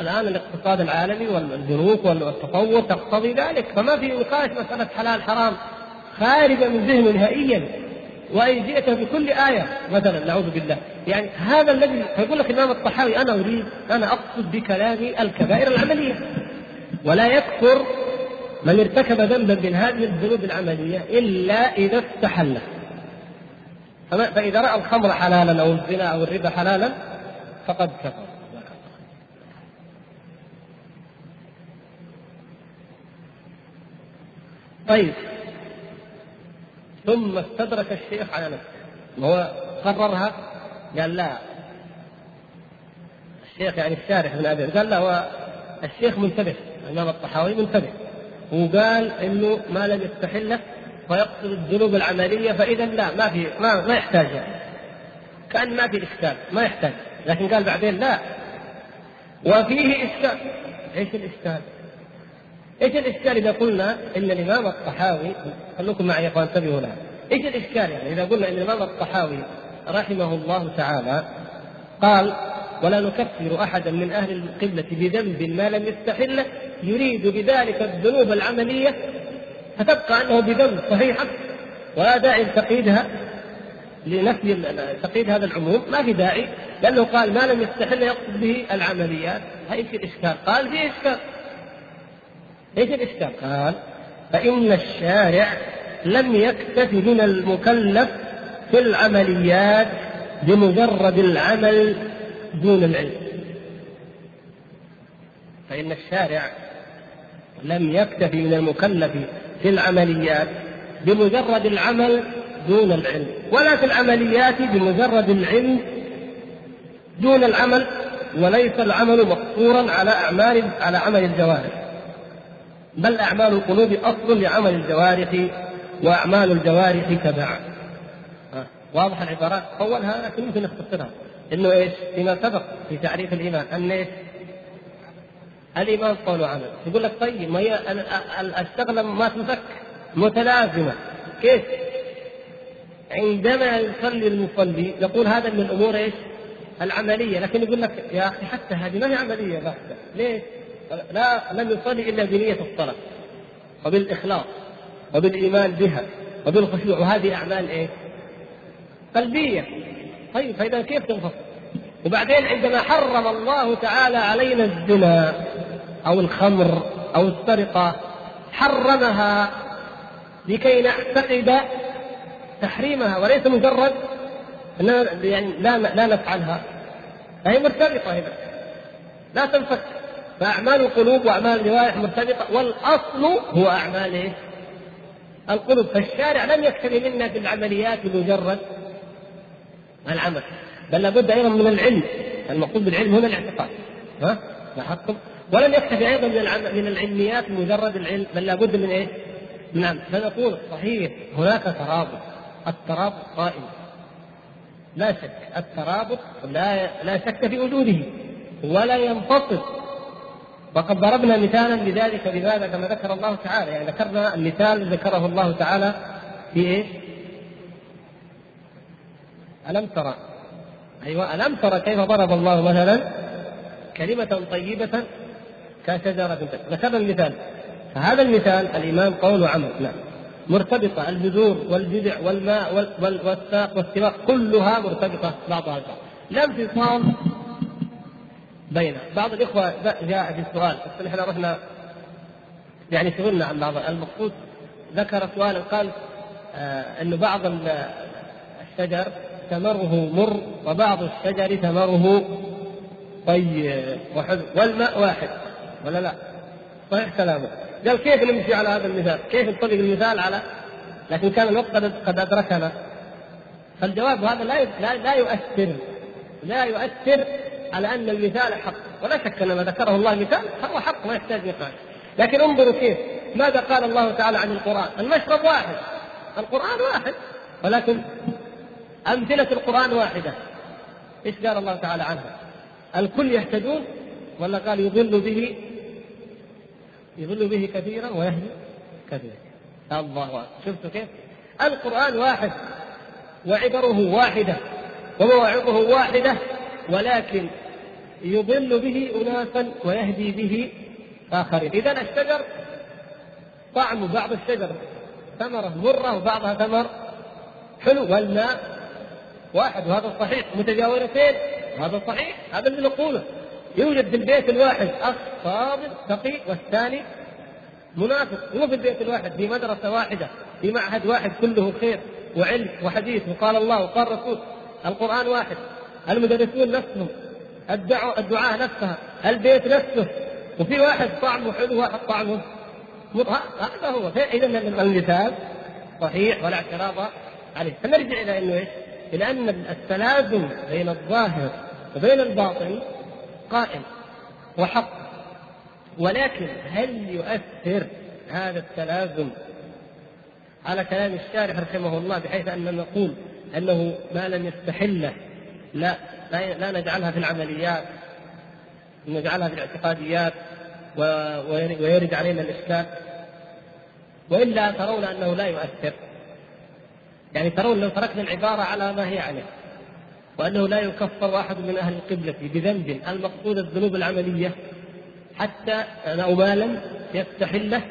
A: الآن الاقتصاد العالمي والبنوك والتطور تقتضي ذلك. فما في نقاش مسألة حلال حرام خارجة من ذهنه نهائيا. وإن جئت بكل آية مثلا نعوذ بالله. يعني هذا الذي يقول لك الإمام الطحاوي أنا أريد أنا أقصد بكلامي الكبائر العملية. ولا يكفر من ارتكب ذنبا من هذه الذنوب العملية إلا إذا استحله فإذا رأى الخمر حلالا أو الزنا أو الربا حلالا فقد كفر. طيب. ثم استدرك الشيخ على نفسه. وهو قررها قال لا. الشيخ يعني الشارح ابن أبي قال لا هو الشيخ منتبه الإمام الطحاوي منتبه. وقال إنه ما لم يستحله فيقصد الذنوب العملية فإذا لا ما في ما, ما يحتاج يعني. كأن ما في إشكال ما يحتاج. لكن قال بعدين لا. وفيه إشكال. إيش الإشكال؟ إيش الإشكال إذا قلنا إن الإمام الطحاوي خلوكم معي يا إخوان انتبهوا لها. إيش الإشكال يعني؟ إذا قلنا إن الإمام الطحاوي رحمه الله تعالى قال ولا نكفر أحدا من أهل القبلة بذنب ما لم يستحله يريد بذلك الذنوب العملية فتبقى أنه بذنب صحيحة ولا داعي لتقييدها لنفي تقييد هذا العموم. ما في داعي لأنه قال ما لم يستحل يقصد به العمليات. إيش الإشكال؟ قال في إشكال. إيش الإشكال؟ قال فإن الشارع لم يكتف من المكلف في العمليات بمجرد العمل دون العلم فإن الشارع لم يكتفي من المكلف في العمليات بمجرد العمل دون العلم ولا في العمليات بمجرد العلم دون العمل وليس العمل مقصورا على أعمال على عمل الجوارح بل أعمال القلوب أصل لعمل الجوارح وأعمال الجوارح تبع واضح العبارات أولها لكن يمكن نختصرها إنه إيش؟ فيما سبق في تعريف الإيمان أن إيش؟ الإيمان قول وعمل يقول لك طيب ما هي الشغلة ما تنفك متلازمة كيف؟ عندما يصلي المصلي يقول هذا من الأمور إيش؟ العملية لكن يقول لك يا أخي حتى هذه ما هي عملية بحتة ليش؟ لا لم يصلي إلا بنية الصلاه وبالإخلاص وبالإيمان بها وبالخشوع. وهذه أعمال إيه؟ قلبية. طيب فإذا كيف تنفصل؟ وبعدين عندما حرم الله تعالى علينا الزنا أو الخمر أو السرقة حرمها لكي نعتقد تحريمها. وليس مجرد يعني لا لا نفعلها. فهي مرتبطة هنا. لا تنفك. فأعمال القلوب وأعمال الجوارح مرتبطه والأصل هو أعمال إيه؟ القلوب. فالشارع لم يكتفي منا بالعمليات بمجرد العمل بل لابد أيضا من العلم. المقصود بالعلم هنا الاعتقاد. ها؟ لاحظتم؟ ولم يكتفي أيضا من العم... من العلميات مجرد العلم بل لابد من إيه؟ من فنقول صحيح هناك ترابط. الترابط قائم. لا شك الترابط لا لا شك في وجوده ولا ينفصل. وقد ضربنا مثالا لذلك لماذا كما ذكر الله تعالى. يعني ذكرنا المثال ذكره الله تعالى في إيش؟ ألم ترى؟ أيوة ألم ترى كيف ضرب الله مثلا كلمة طيبة كشجرة ذكرنا المثال. فهذا المثال الإمام قول وعمل نعم مرتبطة الجذور والجذع والماء والساق والسواق كلها مرتبطة بعضها البعض. لا انفصال. بينها بعض الإخوة جاء في السؤال بس نحن رحنا يعني شغلنا عن بعض المقصود ذكر سؤالا قال آه انه بعض الشجر ثمره مر وبعض الشجر ثمره طيب وحلو والماء واحد ولا لا؟ صحيح كلامه قال كيف نمشي على هذا المثال؟ كيف نطبق المثال على لكن كان الوقت قد أدركنا فالجواب هذا لا, لا يؤثر لا يؤثر على أن المثال حق. ولا شك أن ما ذكره الله مثال هو حق ما يحتاج نقاش لكن انظروا كيف ماذا قال الله تعالى عن القرآن؟ المشرب واحد. القرآن واحد. ولكن أمثلة القرآن واحدة. إيش قال الله تعالى عنها؟ الكل يهتدون ولا قال يضل به؟ يضل به كثيرا ويهدي كثيرا. الله أكبر. شفتوا كيف؟ القرآن واحد. وعبره واحدة. ومواعظه واحدة. ولكن يضل به أناسا ويهدي به آخرين. إذا الشجر طعم بعض الشجر ثمرة مرة وبعضها ثمر حلو والماء واحد. وهذا صحيح. متجاورتين. وهذا صحيح. هذا اللي نقوله. يوجد في البيت الواحد أخ فاضل تقي والثاني منافق. مو في البيت الواحد في مدرسة واحدة في معهد واحد كله خير وعلم وحديث. وقال الله وقال رسول القرآن واحد. المدرسون نفسهم الدعاء نفسها البيت نفسه. وفي واحد طعمه حلو واحد طعمه هذا هو. إذا المثال؟ صحيح ولا اعتراض عليه. فنرجع إلى إنه إيش؟ إلى أن التلازم بين الظاهر وبين الباطن قائم وحق. ولكن هل يؤثر هذا التلازم على كلام الشارح رحمه الله بحيث أن نقول أنه ما لم يستحله لا لا نجعلها في العمليات نجعلها في الاعتقاديات ويرد علينا الإشكال وإلا ترون أنه لا يؤثر يعني ترون لو تركنا العبارة على ما هي عليه وأنه لا يكفر واحد من أهل القبلة بذنب المقصود الذنوب العملية حتى أو ما يستحله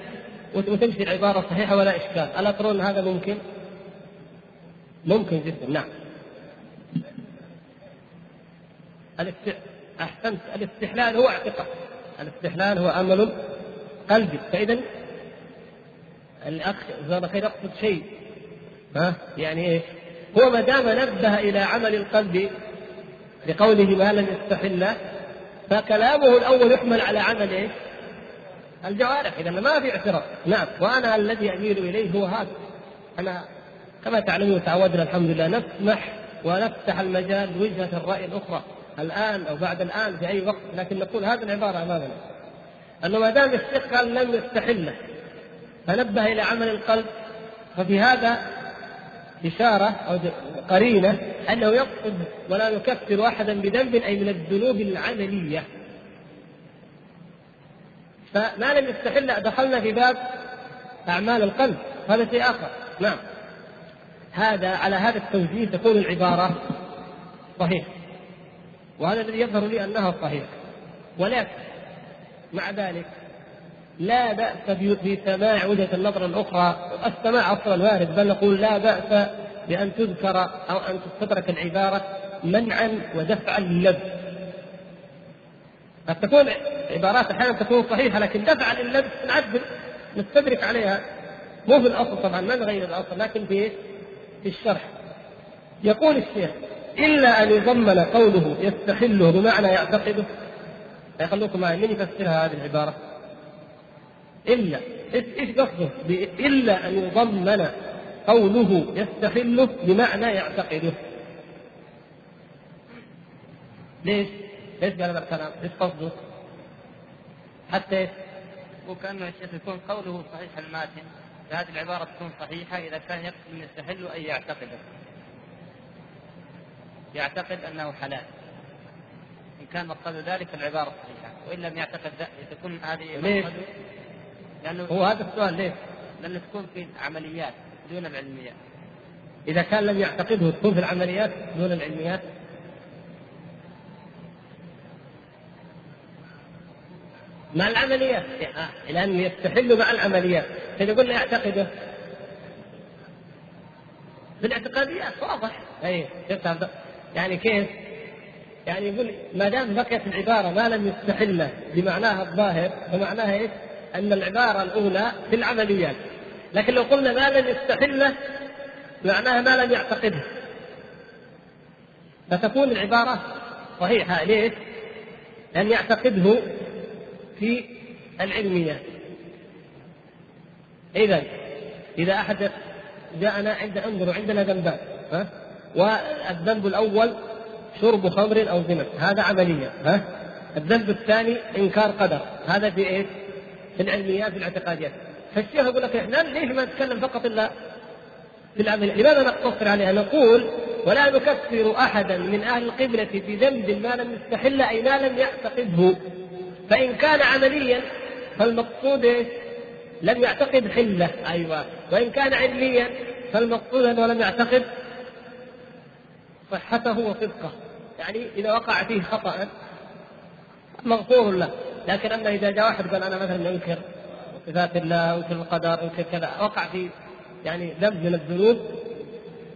A: وتمشي العبارة صحيحة ولا إشكال، ألا ترون هذا ممكن؟ ممكن جدا نعم. أحسنت الاستحلال هو اعتقاد. الاستحلال هو امل قلبي. فإذا الاخ جزاه خير يقصد شيء. ها؟ يعني إيش؟ هو ما دام نبه إلى عمل القلب بقوله ما لم يستحل فكلامه الأول يحمل على عمل إيش؟ الجوارح. إذا ما في اعتراض. نعم. وأنا الذي أميل إليه هو هذا. أنا كما تعلمون تعودنا الحمد لله نسمح ونفتح المجال لوجهه الرأي الأخرى. الآن أو بعد الآن في أي وقت لكن نقول هذه العبارة أمامنا. أنه ما دام الشيخ قال لم يستحله فنبه إلى عمل القلب ففي هذا إشارة أو قرينة أنه يقصد ولا يكفر أحدا بذنب أي من الذنوب العملية. فما لم يستحل دخلنا في باب أعمال القلب. هذا شيء آخر. نعم. هذا على هذا التوجيه تكون العبارة صحيح وهذا الذي يظهر لي أنها صحيح. ولكن مع ذلك لا بأس بسماع وجهة النظر الأخرى السماع أصلا وارد بل نقول لا بأس بأن تذكر أو أن تستدرك العبارة منعا ودفعا لللبس قد تكون عبارات أحيانا تكون صحيحة لكن دفعا لللبس نعدل نستدرك عليها. مو في الأصل طبعا ما نغير الأصل لكن في في الشرح. يقول الشيخ إلا أن يضمن قوله يستحله بمعنى يعتقده خلوكم معي من يفسرها هذه العبارة؟ إلا إيش قصده؟ إلا أن يضمن قوله يستحله بمعنى يعتقده. ليش؟ ليش قال هذا الكلام؟ إيش قصده؟ حتى
B: وكأنه الشيخ يكون قوله صحيح الماتن فهذه العبارة تكون صحيحة إذا كان يقصد من يستحل أن يعتقده. يعتقد أنه حلال. إن كان مقصد ذلك فالعبارة صحيحة، وإن لم يعتقد تكون هذه
A: ليش؟ لأنه هو هذا السؤال ليش؟
B: لأنه تكون في العمليات دون العلميات.
A: إذا كان لم يعتقده تكون في العمليات دون العلميات؟ مع العمليات. لأنه يستحل مع العمليات. يقول له يعتقده. في الاعتقاديات. واضح. اي يعني كيف؟ يعني يقول ما دام بقيت العبارة ما لم يستحل بمعناها الظاهر فمعناها إيش؟ أن العبارة الأولى في العمليات لكن لو قلنا ما لم يستحله معناها ما لم يعتقده فتكون العبارة صحيحة ليش؟ أن يعتقده في العلميات إذا إذا أحد جاءنا عند انظروا عندنا ذنبان ها والذنب الأول شرب خمر أو زنا هذا عملية ها؟ الذنب الثاني إنكار قدر هذا في إيش؟ في العلميات في الاعتقاديات. فالشيخ يقول لك إحنا ليش ما نتكلم فقط إلا في العمل لماذا نقتصر عليها؟ نقول ولا نكفر أحدا من أهل القبلة بذنب ما لم يستحل أي ما لم يعتقده. فإن كان عمليا فالمقصود إيش؟ لم يعتقد حلة. أيوه. وإن كان علميا فالمقصود أنه لم يعتقد صحته وصدقه. يعني إذا وقع فيه خطأ مغفور له. لكن اما إذا جاء واحد قال أنا مثلا انكر صفات الله انكر القدر انكر كذا وقع في يعني ذنب من الذنوب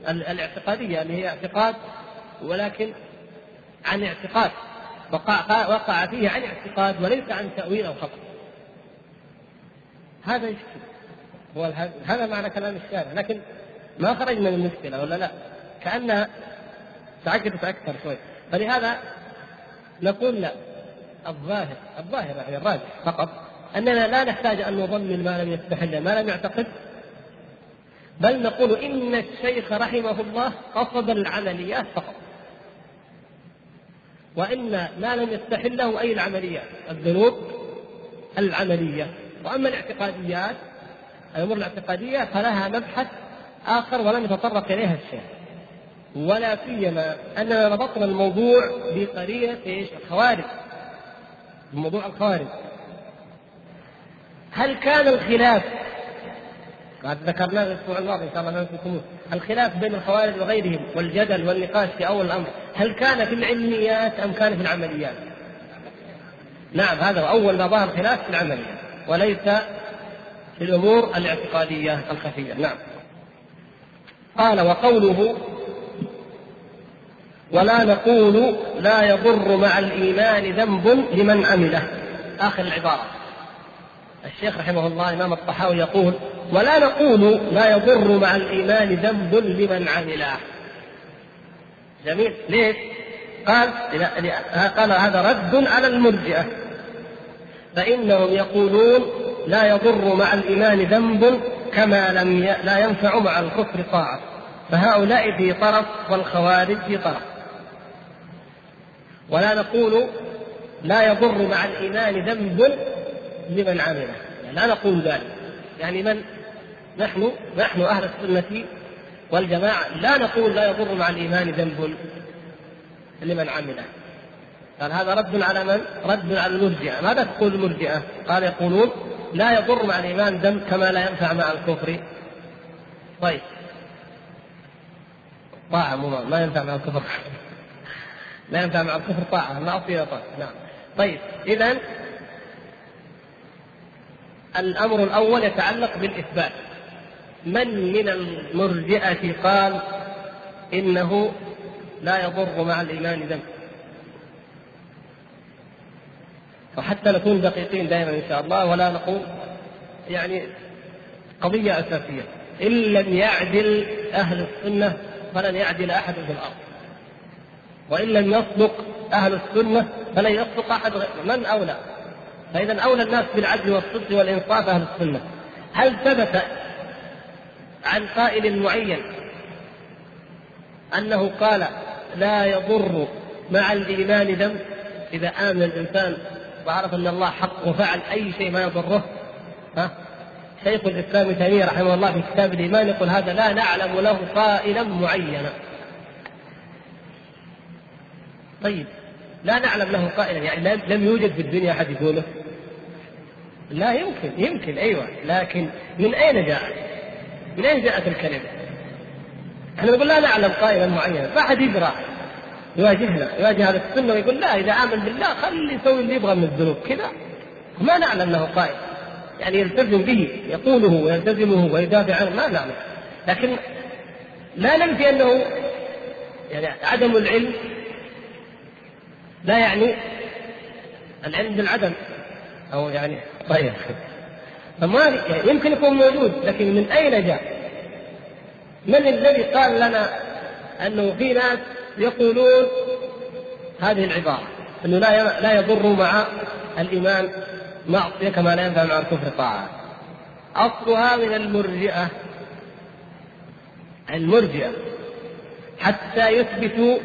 A: الاعتقادية اللي هي اعتقاد ولكن عن اعتقاد. وقع وقع فيه عن اعتقاد وليس عن تأويل أو خطأ. هذا يشكل. هو هذا معنى كلام الشارع. لكن ما خرجنا من المشكلة ولا لا؟ كانها تعقدت أكثر شوي. فلهذا نقول لا. الظاهر الظاهر يعني الراجح فقط أننا لا نحتاج أن نضمن ما لم يستحل ما لم يعتقد. بل نقول إن الشيخ رحمه الله قصد العمليات فقط. وإن ما لم يستحله أي العمليات الذنوب العملية. وأما الاعتقاديات الأمور الاعتقادية فلها مبحث آخر ولم يتطرق إليها الشيخ. ولا سيما أننا ربطنا الموضوع بقرينة إيش؟ الخوارج. موضوع الخوارج. هل كان الخلاف؟ قد ذكرناه الأسبوع الماضي إن شاء الله نذكركم الخلاف بين الخوارج وغيرهم والجدل والنقاش في أول الأمر. هل كان في العلميات أم كان في العمليات؟ نعم هذا أول ما ظهر خلاف في العمليات وليس في الأمور الاعتقادية الخفية. نعم. قال وقوله ولا نقول لا يضر مع الإيمان ذنب لمن عمله. آخر العبارة. الشيخ رحمه الله الامام الطحاوي يقول ولا نقول لا يضر مع الإيمان ذنب لمن عمله. جميل. ليش؟ قال قال هذا رد على المرجئة. فإنهم يقولون لا يضر مع الإيمان ذنب كما لم ي... لا ينفع مع الكفر طاعة. فهؤلاء في طرف والخوارج في طرف. ولا نقول لا يضر مع الإيمان ذنب لمن عمله لا نقول ذلك يعني من نحن نحن أهل السنة والجماعة لا نقول لا يضر مع الإيمان ذنب لمن عمله قال هذا رد على من؟ رد على المرجئة، ماذا تقول المرجئة؟ قال يقولون لا يضر مع الإيمان ذنب كما لا ينفع مع الكفر. طيب طاعة مو ما ينفع مع الكفر لا ينفع مع الكفر طاعة معصية طاعة نعم. طيب اذا الأمر الأول يتعلق بالإثبات. من من المرجئة قال إنه لا يضر مع الإيمان ذنب وحتى نكون دقيقين دائما إن شاء الله ولا نقول يعني قضية أساسية. إن لم يعدل أهل السنة فلن يعدل أحد في الأرض. وإن لم يصدق أهل السنة فلن يصدق أحد غير من أولى؟ فإذا أولى الناس بالعدل والصدق والإنصاف أهل السنة. هل ثبت عن قائل معين أنه قال لا يضر مع الإيمان ذنب إذا آمن الإنسان وعرف أن الله حق وفعل أي شيء ما يضره ها؟ شيخ الإسلام تيمية رحمه الله في كتاب الإيمان يقول هذا لا نعلم له قائلا معينا. طيب لا نعلم له قائلا يعني لم يوجد في الدنيا أحد يقوله؟ لا يمكن يمكن أيوه. لكن من أين جاءت؟ من أين جاءت الكلمة؟ إحنا نقول لا نعلم قائلا معينا فاحد يقرأ. يواجهنا يواجه هذا السنة ويقول لا إذا آمن بالله خلي يسوي اللي يبغى من الذنوب كذا. ما نعلم له قائل يعني يلتزم به يقوله ويلتزمه ويدافع عنه ما نعلم. لكن لا ننفي أنه يعني عدم العلم لا يعني العلم بالعدم أو يعني طيب فما يعني يمكن يكون موجود لكن من أين جاء؟ من الذي قال لنا أنه في ناس يقولون هذه العبارة أنه لا لا يضر مع الإيمان معصية كما لا ينفع مع الكفر طاعة أصلها من المرجئة المرجئة حتى يثبتوا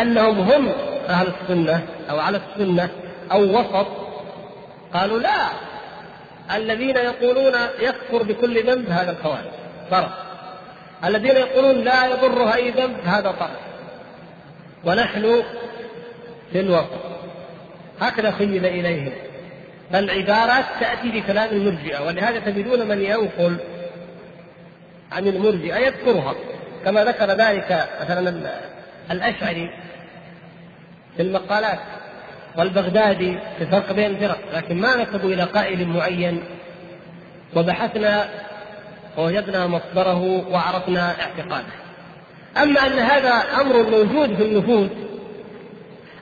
A: أنهم هم أهل السنة أو على السنة أو وسط. قالوا لا الذين يقولون يكفر بكل ذنب هذا الخوارج فرق. الذين يقولون لا يضره أي ذنب هذا طرف ونحن في الوسط. هكذا خيل إليهم. فالعبارات تأتي بكلام المرجئة ولهذا تجدون من ينقل عن المرجئة يذكرها. كما ذكر ذلك مثلا الأشعري في المقالات والبغدادي في الفرق بين الفرق لكن ما نسبوا إلى قائل معين. وبحثنا ووجدنا مصدره وعرفنا اعتقاده. أما أن هذا أمر موجود في النفوس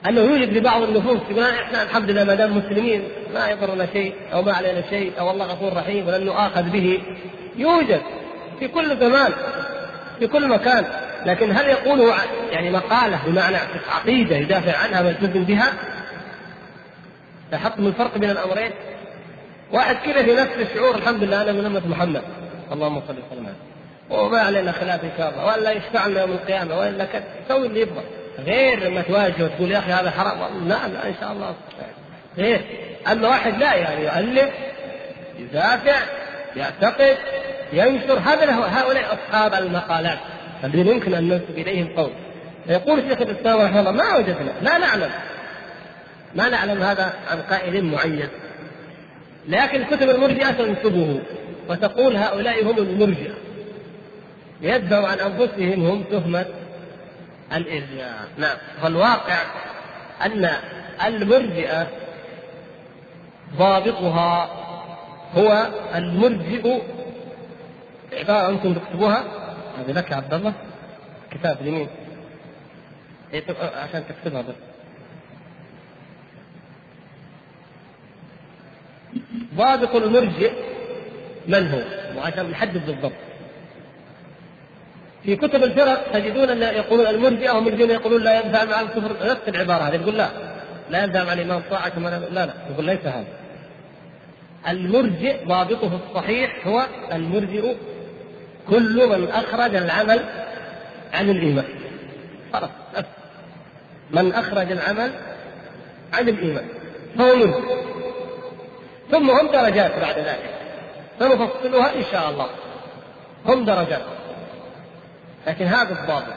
A: أنه يوجد في بعض النفوس يقول إحنا الحمد لله ما دام مسلمين ما يضرنا شيء أو ما علينا شيء أو الله غفور رحيم ولن نؤاخذ به. يوجد في كل زمان في كل مكان. لكن هل يقوله يعني مقالة بمعنى عقيدة يدافع عنها ويلتزم بها؟ لاحظتم الفرق بين الأمرين؟ واحد كذا في نفس الشعور الحمد لله أنا من أمة محمد. اللهم صل وسلم وما علينا خلاف إن شاء الله ولا يشفع لنا يوم القيامة ولا كذا سوي اللي يبغى. غير لما تواجه وتقول يا أخي هذا حرام. لا إن شاء الله. غير أما واحد لا يعني يؤلف يدافع يعتقد ينشر هذا هؤلاء أصحاب المقالات. الذين يمكن أن ننسب إليهم قول يقول شيخ الإسلام رحمه الله ما وجدنا لا نعلم. ما نعلم هذا عن قائل معين. لكن كتب المرجئة تنسبه وتقول هؤلاء هم المرجئة. يدعوا عن أنفسهم هم تهمة الإرجاء. نعم. فالواقع أن المرجئة ضابطها هو المرجئ. عباره أنتم تكتبوها. هذه لك يا عبد الله. كتاب اليمين إيه، عشان تكتبها بس. ضابط المرجئ من هو؟ وعشان نحدد بالضبط. في كتب الفرق تجدون أن يقولون المرجئه هم الذين يقولون لا ينفع مع الكفر. نفس العبارة هذه يقول لا. لا ينفع مع الإمام طاعة كما لا لا. يقول ليس هذا. المرجئ ضابطه الصحيح هو المرجئ كل من أخرج العمل عن الإيمان. خلاص من أخرج العمل عن الإيمان. فهو مرجئ ثم هم درجات بعد ذلك. سنفصلها إن شاء الله. هم درجات. لكن هذا الضابط.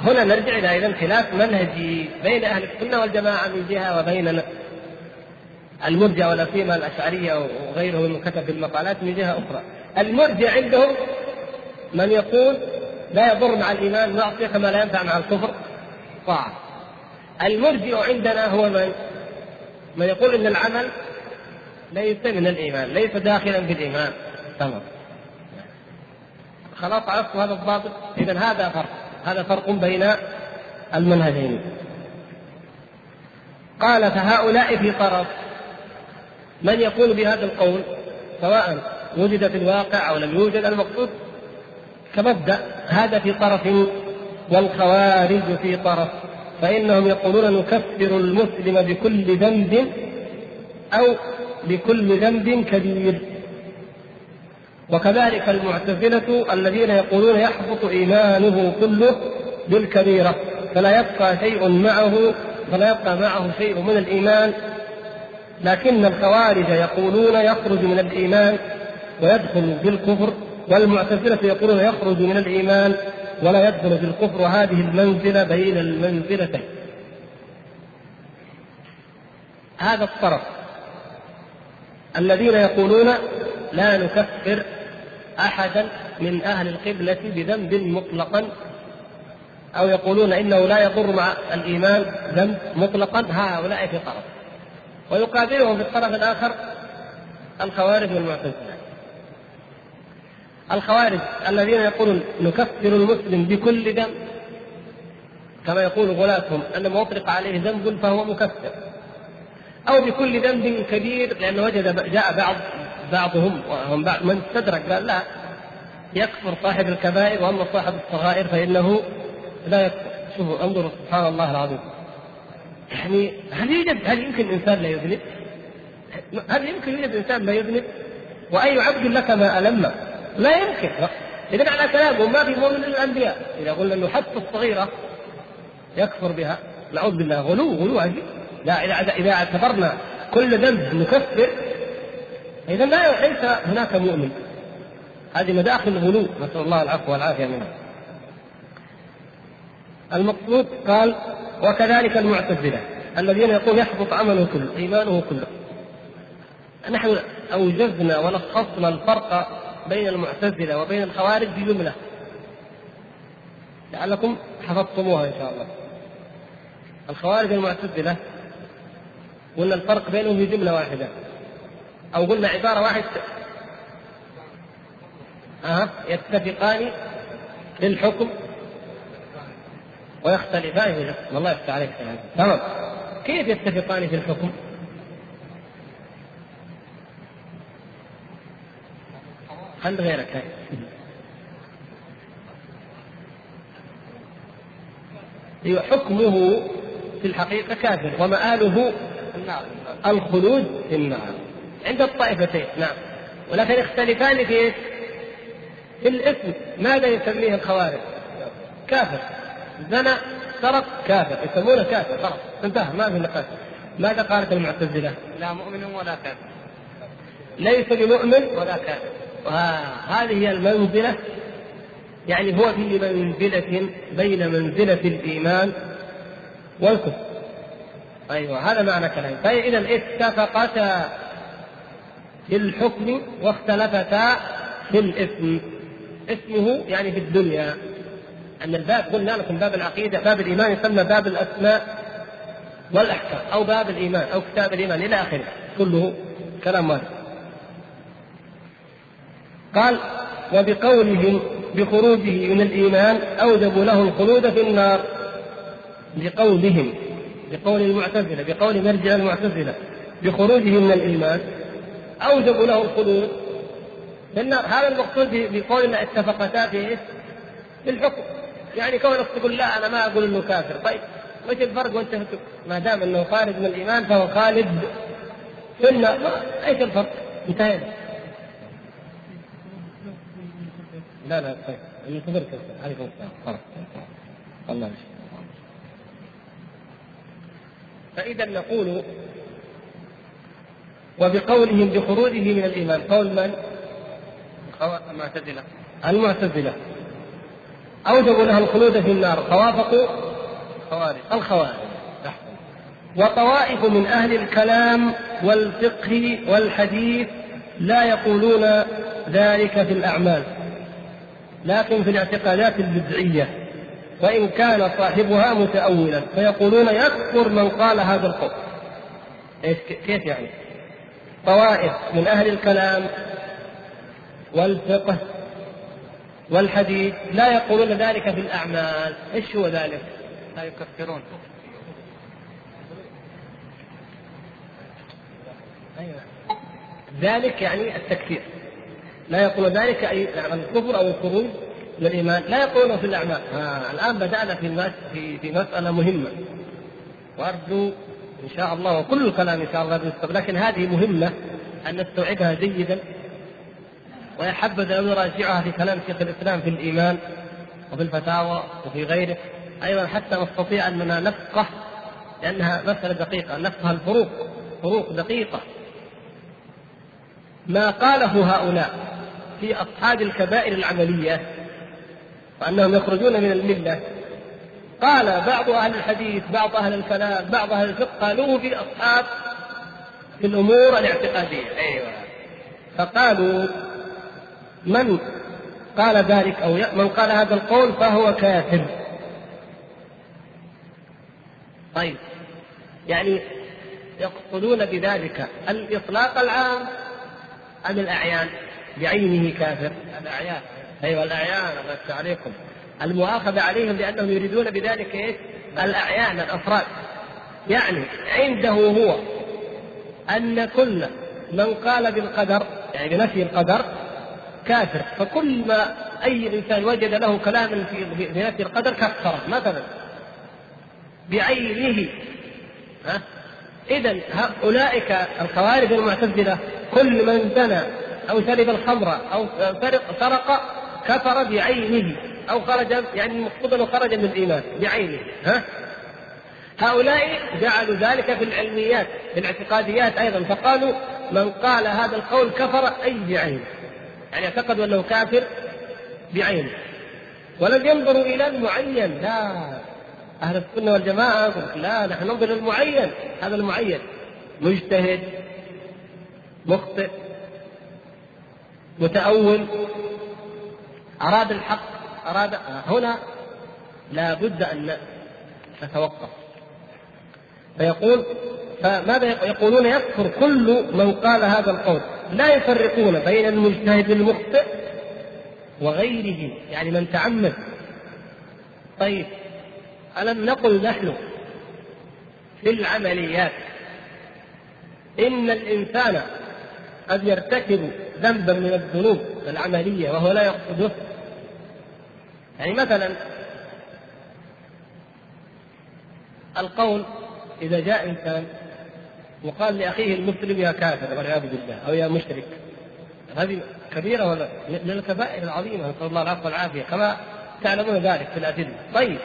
A: هنا نرجع إلى اذا خلاف منهجي بين أهل السنة والجماعة من جهة وبين المرجع ولا سيما الأشعرية وغيره من كتب المقالات من جهة أخرى. المرجع عندهم من يقول لا يضر مع الإيمان معصيه كما لا ينفع مع الكفر طاعة. المرجع عندنا هو من؟ من يقول إن العمل ليس من الإيمان، ليس داخلا في الإيمان. تمام. خلاص عرفتم هذا الضابط؟ اذا هذا فرق، هذا فرق بين المنهجين. قال فهؤلاء في طرف من يقول بهذا القول سواء وجد في الواقع أو لم يوجد المقصود كمبدأ هذا في طرف والخوارج في طرف فإنهم يقولون نكفر المسلم بكل ذنب أو بكل ذنب كبير. وكذلك المعتزلة الذين يقولون يحبط إيمانه كله بالكبيرة فلا يبقى شيء معه فلا يبقى معه شيء من الإيمان. لكن الخوارج يقولون يخرج من الإيمان ويدخل بالكفر والمعتزلة يقولون يخرج من الإيمان ولا يدخل في الكفر وهذه المنزلة بين المنزلتين. هذا الطرف الذين يقولون لا نكفر أحدا من أهل القبلة بذنب مطلقا أو يقولون إنه لا يضر مع الإيمان ذنب مطلقا هؤلاء في طرف. ويقابلهم في الطرف الآخر الخوارج والمعتزلة. الخوارج الذين يقولون نكفر المسلم بكل ذنب كما يقول غلاتهم أن ما اطلق عليه ذنب فهو مكفر أو بكل ذنب كبير لأنه وجد جاء بعض بعضهم وهم بعض من استدرك قال لا يكفر صاحب الكبائر وأما صاحب الصغائر فإنه لا يكفر شوفوا انظروا سبحان الله العظيم يعني هل يوجد هل يمكن إنسان لا يذنب؟ هل يمكن يوجد إنسان لا يذنب؟ وأي عبد لك ما ألم لا يمكن. اذا على كلامهم ما في مؤمن الأنبياء. إذا قلنا إنه حتى الصغيرة يكفر بها نعوذ بالله غلو غلو عجيب لا إذا إذا اعتبرنا كل ذنب نكفر اذا لا ليس هناك مؤمن. هذه مداخل الغلو. نسأل الله العفو والعافية منها المقصود قال وكذلك المعتزلة الذين يقول يحبط عمله كله إيمانه كله. نحن أوجزنا ولخصنا الفرق بين المعتزلة وبين الخوارج بجملة. لعلكم حفظتموها إن شاء الله. الخوارج المعتزله قلنا الفرق بينهم في جملة واحدة. أو قلنا عبارة واحدة أه يتفقان في الحكم ويختلفان في الحكم. الله يفتح عليك تمام. كيف يتفقان في الحكم؟ خل غيرك هاي. أيوة حكمه في الحقيقة كافر ومآله الخلود في النار عند الطائفتين نعم ولكن يختلفان في إيش؟ في الاسم ماذا يسميه الخوارج؟ كافر زنى سرق كافر يسمونه كافر خلاص انتهى ما في نقاش ماذا قالت المعتزلة؟
B: لا مؤمن ولا كافر
A: ليس بمؤمن ولا كافر وهذه هي المنزلة يعني هو في منزلة بين منزلة الإيمان والكفر. أيوة هذا معنى كلامي. فإذا اتفقتا في الحكم واختلفتا في الاسم. اسمه يعني في الدنيا. أن الباب قلنا لكم باب العقيدة باب الإيمان يسمى باب الأسماء والأحكام أو باب الإيمان أو كتاب الإيمان إلى آخره. كله كلام واحد. قال وبقولهم بخروجه من الإيمان أوجبوا له الخلود في النار. بقولهم بقول المعتزلة بقول مرجع المعتزلة بخروجه من الإيمان أوجبوا له الخلود في النار. هذا المقصود بقول ان اتفقتا في الحكم. يعني كونك تقول لا أنا ما أقول إنه كافر. طيب وش الفرق وانت ما دام إنه خارج من الإيمان فهو خالد في النار. إيش الفرق؟ انتهينا. لا لا طيب. الكفر عليكم السلام خلاص الله فإذا نقول وبقولهم بخروجه من الإيمان قول من؟
B: المعتزلة.
A: المعتزلة. أوجبوا له الخلود في النار. فوافقوا
B: خوارج
A: الخوارج. وطوائف من أهل الكلام والفقه والحديث لا يقولون ذلك في الأعمال. لكن في الاعتقادات البدعية وإن كان صاحبها متأولا فيقولون يكفر من قال هذا القول إيش كيف يعني؟ طوائف من أهل الكلام والفقه والحديث لا يقولون ذلك في الأعمال إيش هو ذلك؟
B: لا يكفرون
A: أيوة. ذلك يعني التكفير لا يقول ذلك يعني الكفر أو الخروج من الإيمان. لا يقولون في الأعمال. آه الآن بدأنا في في في مسألة مهمة. وأرجو إن شاء الله وكل الكلام إن شاء الله لكن هذه مهمة أن نستوعبها جيدا ويحبذ أن نراجعها في كلام شيخ الإسلام في الإيمان وفي الفتاوى وفي غيره. أيضا حتى نستطيع أننا نفقه لأنها مسألة دقيقة. نفقه الفروق فروق دقيقة. ما قاله هؤلاء في أصحاب الكبائر العملية وأنهم يخرجون من الملة. قال بعض أهل الحديث بعض أهل الكلام بعض أهل الفقه قالوه في أصحاب في الأمور الاعتقادية. أيوة. فقالوا من قال ذلك أو من قال هذا القول فهو كافر. طيب. يعني يقصدون بذلك الإطلاق العام أم الأعيان. بعينه كافر.
B: الأعيان.
A: أيوة. الأعيان الله عليكم. المؤاخذة عليهم لأنهم يريدون بذلك إيش؟ الأعيان الأفراد. يعني عنده هو أن كل من قال بالقدر يعني بنفي القدر كافر. فكل ما أي إنسان وجد له كلاما في نفي القدر كفره مثلا بعينه. ها؟ إذا أولئك الخوارج المعتزلة كل من زنى أو شرب الخمر أو سرق كفر بعينه أو خرج يعني المقصود أنه خرج من الإيمان بعينه. ها؟ هؤلاء جعلوا ذلك في العلميات في الاعتقاديات أيضا. فقالوا من قال هذا القول كفر أي بعينه. يعني اعتقدوا أنه كافر بعينه. ولم ينظروا إلى المعين. لا أهل السنة والجماعة لا نحن ننظر للمعين هذا المعين مجتهد مخطئ متأول. أراد الحق أراد هنا لا بد أن نتوقف. فيقول فماذا يقولون؟ يكفر كل من قال هذا القول. لا يفرقون بين المجتهد المخطئ وغيره يعني من تعمد. طيب ألم نقل نحن في العمليات إن الإنسان قد يرتكب ذنبا من الذنوب العملية وهو لا يقصده. يعني مثلا القول إذا جاء إنسان وقال لأخيه المسلم يا كافر والعياذ بالله أو يا مشرك هذه كبيرة ولا من الكبائر العظيمة نسأل الله العفو والعافية كما تعلمون ذلك في الأدلة. طيب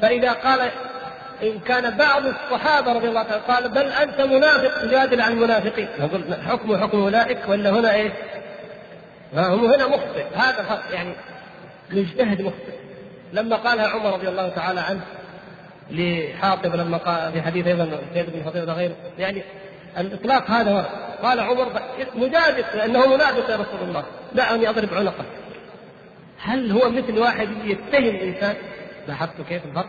A: فإذا قال إن كان بعض الصحابة رضي الله عنهم قال بل أنت منافق تجادل عن المنافقين. نقول حكم حكم أولئك ولا هنا إيش؟ هم هنا مخطئ. هذا يعني مجتهد مخطئ. لما قالها عمر رضي الله تعالى عنه لحاطب لما قال في حديث أيضا سيد بن فضيل وغيره يعني الإطلاق هذا ورد قال عمر مجادل لأنه منافق يا رسول الله. دعني أضرب عنقه. هل هو مثل واحد يتهم إنسان؟ لاحظتوا كيف الفرق؟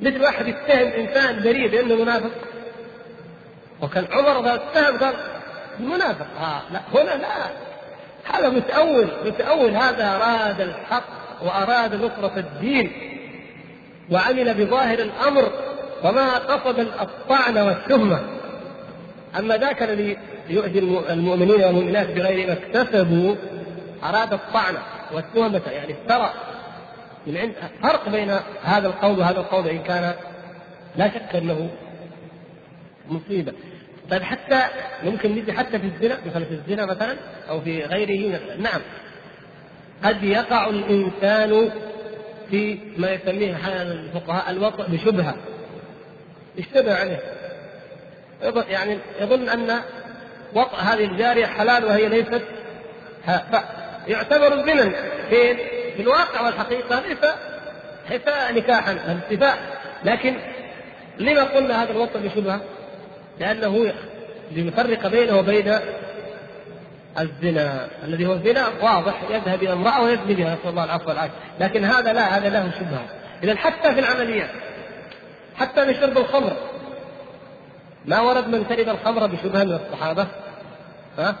A: مثل واحد يتهم إنسان بريء بانه منافق. وكان عمر اذا اتهم قال منافق آه لا هنا لا. هذا متأول متأول هذا أراد الحق وأراد نصرة الدين. وعمل بظاهر الأمر وما قصد الطعن والتهمة أما ذاك الذي يؤذي المؤمنين والمؤمنات بغير ما اكتسبوا أراد الطعن والتهمة يعني افترى. عند فرق بين هذا القول وهذا القول إن كان لا شك أنه مصيبة. طيب حتى ممكن نجي حتى في الزنا مثلا في الزنا مثلا أو في غيره نعم. قد يقع الإنسان في ما يسميه الفقهاء الوطء بشبهة. اشتبه عليه. يعني يظن أن وطء هذه الجارية حلال وهي ليست فيعتبر الزنا. فين؟ في الواقع والحقيقة ليس ليس نكاحا الاتفاق لكن لما قلنا هذا الوطء بشبهة؟ لأنه ليفرق بينه وبين الزنا. الذي هو الزنا واضح يذهب إلى امرأة ويزني بها نسأل الله العفو والعافية. لكن هذا لا هذا له شبهة. إذا حتى في العمليات حتى من شرب الخمر ما ورد من شرب الخمر بشبهة من الصحابة؟ ها؟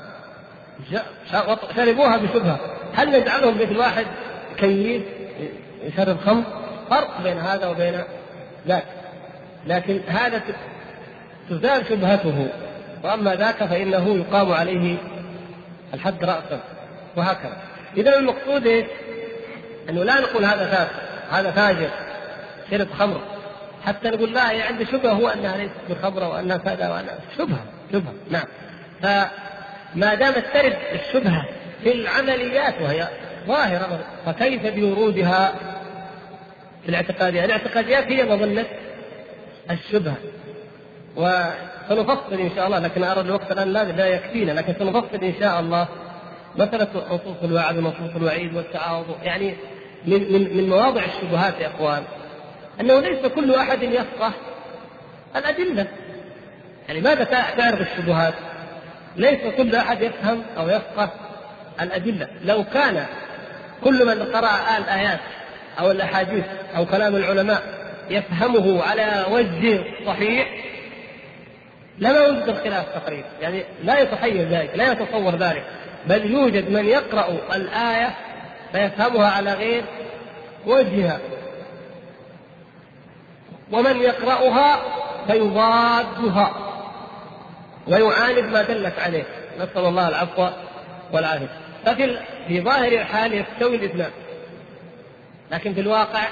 A: شربوها بشبهة. هل نجعلهم مثل واحد؟ كيس يشرب خمر فرق بين هذا وبين ذاك. لكن هذا تزال شبهته. وأما ذاك فإنه يقام عليه الحد راسا. وهكذا. إذا المقصود إيش؟ أنه لا نقول هذا فاسق هذا فاجر شرب خمر. حتى نقول لا هي عندي شبهة هو أنها ليست بخمره وانها كذا وأنها شبهة شبهة. نعم. فما دامت ترد الشبهة في العمليات وهي ظاهرة فكيف بورودها في الاعتقاديات؟ الاعتقاديات هي مظنه الشبهة. وسنفصل إن شاء الله لكن أرى الوقت الآن لا يكفينا لكن سنفصل إن شاء الله مسألة نصوص الوعد ونصوص الوعيد والتعارض يعني من من من مواضع الشبهات يا إخوان أنه ليس كل أحد يفقه الأدلة. يعني ماذا تعرف الشبهات؟ ليس كل أحد يفهم أو يفقه الأدلة. لو كان كل من قرأ الآيات أو الأحاديث أو كلام العلماء يفهمه على وجه صحيح لما وجد الخلاف تقريبا يعني لا يتخيل ذلك لا يتصور ذلك بل يوجد من يقرأ الآية فيفهمها على غير وجهها. ومن يقرأها فيضادها ويعاند ما دلت عليه. نسأل الله العفو والعافية. ففي في ظاهر الحال يستوي الاثنان لكن في الواقع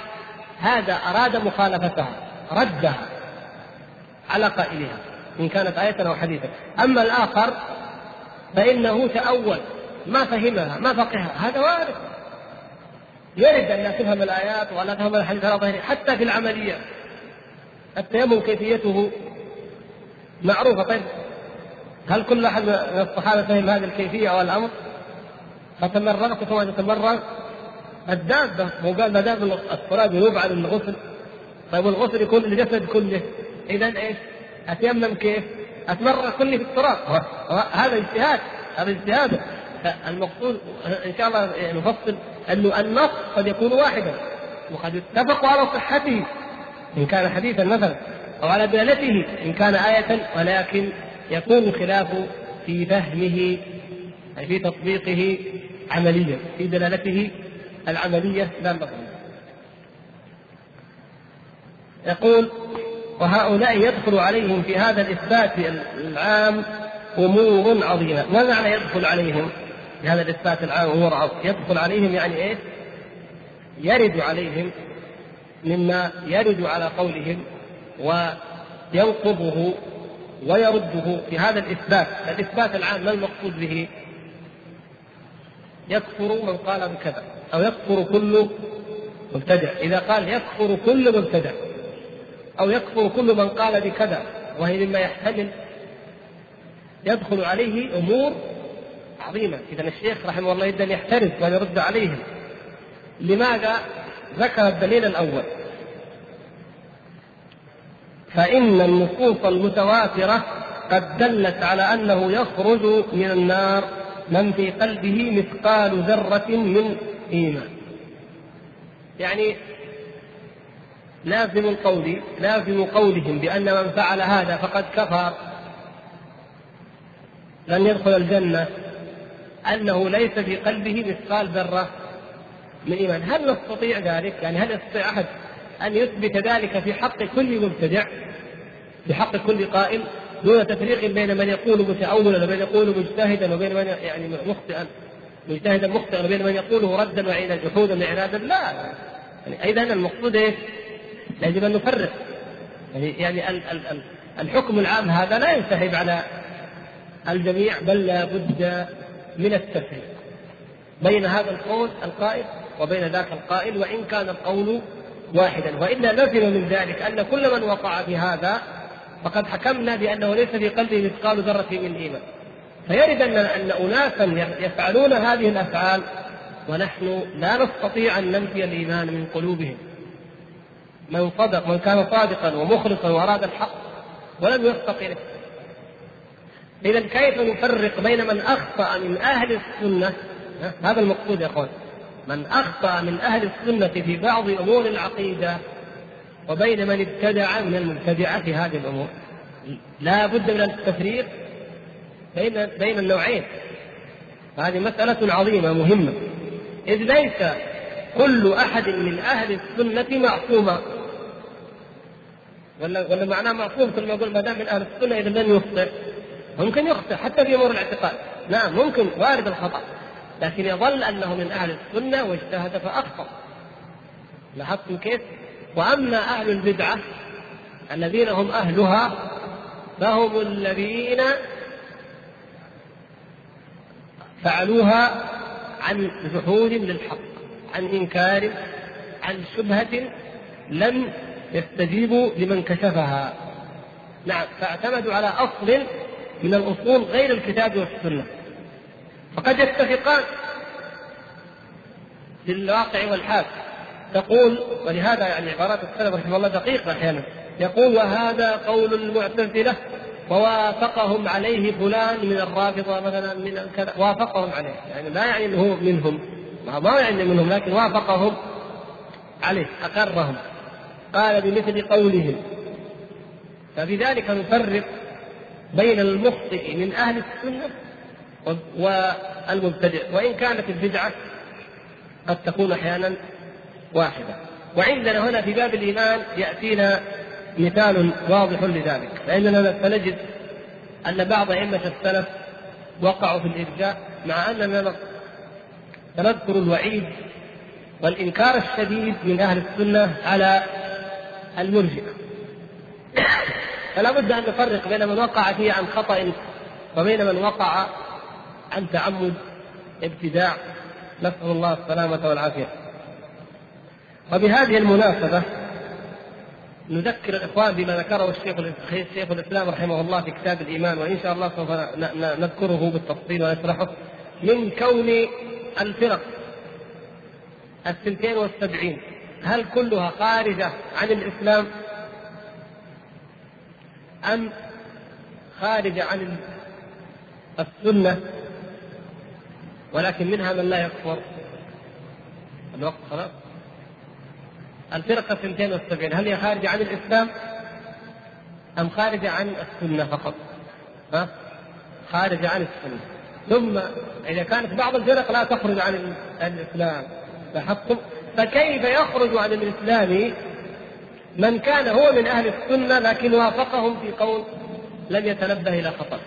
A: هذا أراد مخالفتها ردها على قائلها إن كانت آية أو حديثا أما الآخر فإنه تأول ما فهمها ما فقهها هذا وارد. يرد أن لا تفهم الآيات ولا تفهم الحديث على ظاهره حتى في العملية التيمم كيفيته معروفة. طيب هل كل أحد من الصحابة فهم هذه الكيفية أو الأمر؟ فتمرنت كما تتمرن الدابة مو قال ما دام التراب ينوب الغسل طيب الغسل يكون للجسد كله. إذا إيش؟ أتيمم كيف؟ اتمرغ كلي في التراب. هذا اجتهاد هذا اجتهاد. المقصود إن شاء الله نفصل أنه النص قد يكون واحدا وقد اتفقوا على صحته. إن كان حديثا مثلا أو على دلالته إن كان آية ولكن يكون الخلاف في فهمه أي في تطبيقه. عمليا في دلالته العملية لا النظرية يقول وهؤلاء يدخل عليهم في هذا الإثبات العام أمور عظيمة. ما معنى يدخل عليهم في هذا الإثبات العام أمور عظيمة؟ يدخل عليهم يعني إيه يرد عليهم مما يرد على قولهم وينقضه ويرده في هذا الإثبات. الإثبات العام ما المقصود به؟ يكفر من قال بكذا أو يكفر كل مبتدع. إذا قال يكفر كل مبتدع أو يكفر كل من قال بكذا وهي مما يحتمل يدخل عليه أمور عظيمة. إذا الشيخ رحمه الله يبدأ يحترز وأن يرد عليهم. لماذا ذكر الدليل الأول؟ فإن النصوص المتواترة قد دلت على أنه يخرج من النار. من في قلبه مثقال ذرة من إيمان. يعني لازم القول لازم قولهم بأن من فعل هذا فقد كفر. لن يدخل الجنة. أنه ليس في قلبه مثقال ذرة من إيمان. هل نستطيع ذلك؟ يعني هل يستطيع أحد أن يثبت ذلك في حق كل مبتدع؟ في حق كل قائل؟ دون تفريق بين من يقول متأولا وبين يقول مجتهدا وبين من يعني مخطئا. مجتهدا مخطئا وبين من يقوله ردا وعيدا جحودا وعنادا لا. يعني إذا المقصود إيش؟ يجب أن نفرق. يعني يعني ال ال ال الحكم العام هذا لا ينسحب على الجميع بل لا بد من التفريق بين هذا القول القائل وبين ذاك القائل وإن كان القول واحدا. وإلا لزم من ذلك أن كل من وقع في هذا فقد حكمنا بأنه ليس في قلبه مثقال ذرة من إيمان. فيرد ان أن اناسا يفعلون هذه الأفعال ونحن لا نستطيع أن ننفي الإيمان من قلوبهم. من صدق من كان صادقا ومخلصا وأراد الحق ولم اليه اذا كيف نفرق بين من أخطأ من أهل السنة؟ هذا المقصود يا أخوان. من أخطأ من أهل السنة في بعض أمور العقيدة وبين من ابتدع من المبتدعة في هذه الأمور. لا بد من التفريق بين بين النوعين. هذه مسألة عظيمة مهمة. إذ ليس كل أحد من أهل السنة معصوما ولا ولا معناه معصوم كل ما يقول ما دام من أهل السنة إذا لن يخطئ. ممكن يخطئ حتى في أمور الاعتقاد. نعم ممكن وارد الخطأ. لكن يظل أنه من أهل السنة واجتهد فأخطأ. لاحظتم كيف؟ وأما أهل البدعة الذين هم أهلها فهم الذين فعلوها عن جحود للحق عن إنكار عن شبهة لم يستجيبوا لمن كشفها. نعم فاعتمدوا على أصل من الأصول غير الكتاب والسنة. فقد يتفقان في الواقع والحال. تقول ولهذا يعني عبارات السلف رحمه الله دقيقة أحيانا. يقول وهذا قول المعتزلة ووافقهم عليه فلان من الرافضة مثلا من كذا. وافقهم عليه. يعني لا يعني أنه منهم. ما يعني منهم لكن وافقهم عليه أقرهم. قال بمثل قولهم. فبذلك نفرق بين المخطئ من أهل السنة والمبتدع. وإن كانت البدعة قد تكون أحيانا واحدة. وعندنا هنا في باب الإيمان يأتينا مثال واضح لذلك. فإننا سنجد أن بعض أئمة السلف وقعوا في الإرجاء مع أننا سنذكر الوعيد والإنكار الشديد من أهل السنة على المرجئة. فلا بد أن نفرق بين من وقع فيه عن خطأ وبين من وقع عن تعمد ابتداع. نسأل الله السلامة والعافية. وبهذه المناسبة نذكر الإخوان بما ذكره الشيخ شيخ الإسلام رحمه الله في كتاب الإيمان وإن شاء الله سوف نذكره بالتفصيل ونشرحه. من كون الفرق الثنتين والسبعين هل كلها خارجة عن الإسلام أم خارجة عن السنة؟ ولكن منها من لا يكفر. الوقت خلاص؟ الفرقة 72 هل هي خارجة عن الإسلام أم خارجة عن السنة فقط؟ ها؟ خارجة عن السنة ثم إذا كانت بعض الفرق لا تخرج عن الإسلام لاحظتم فكيف يخرج عن الإسلام من كان هو من أهل السنة لكن وافقهم في قول لم يتنبه إلى خطأ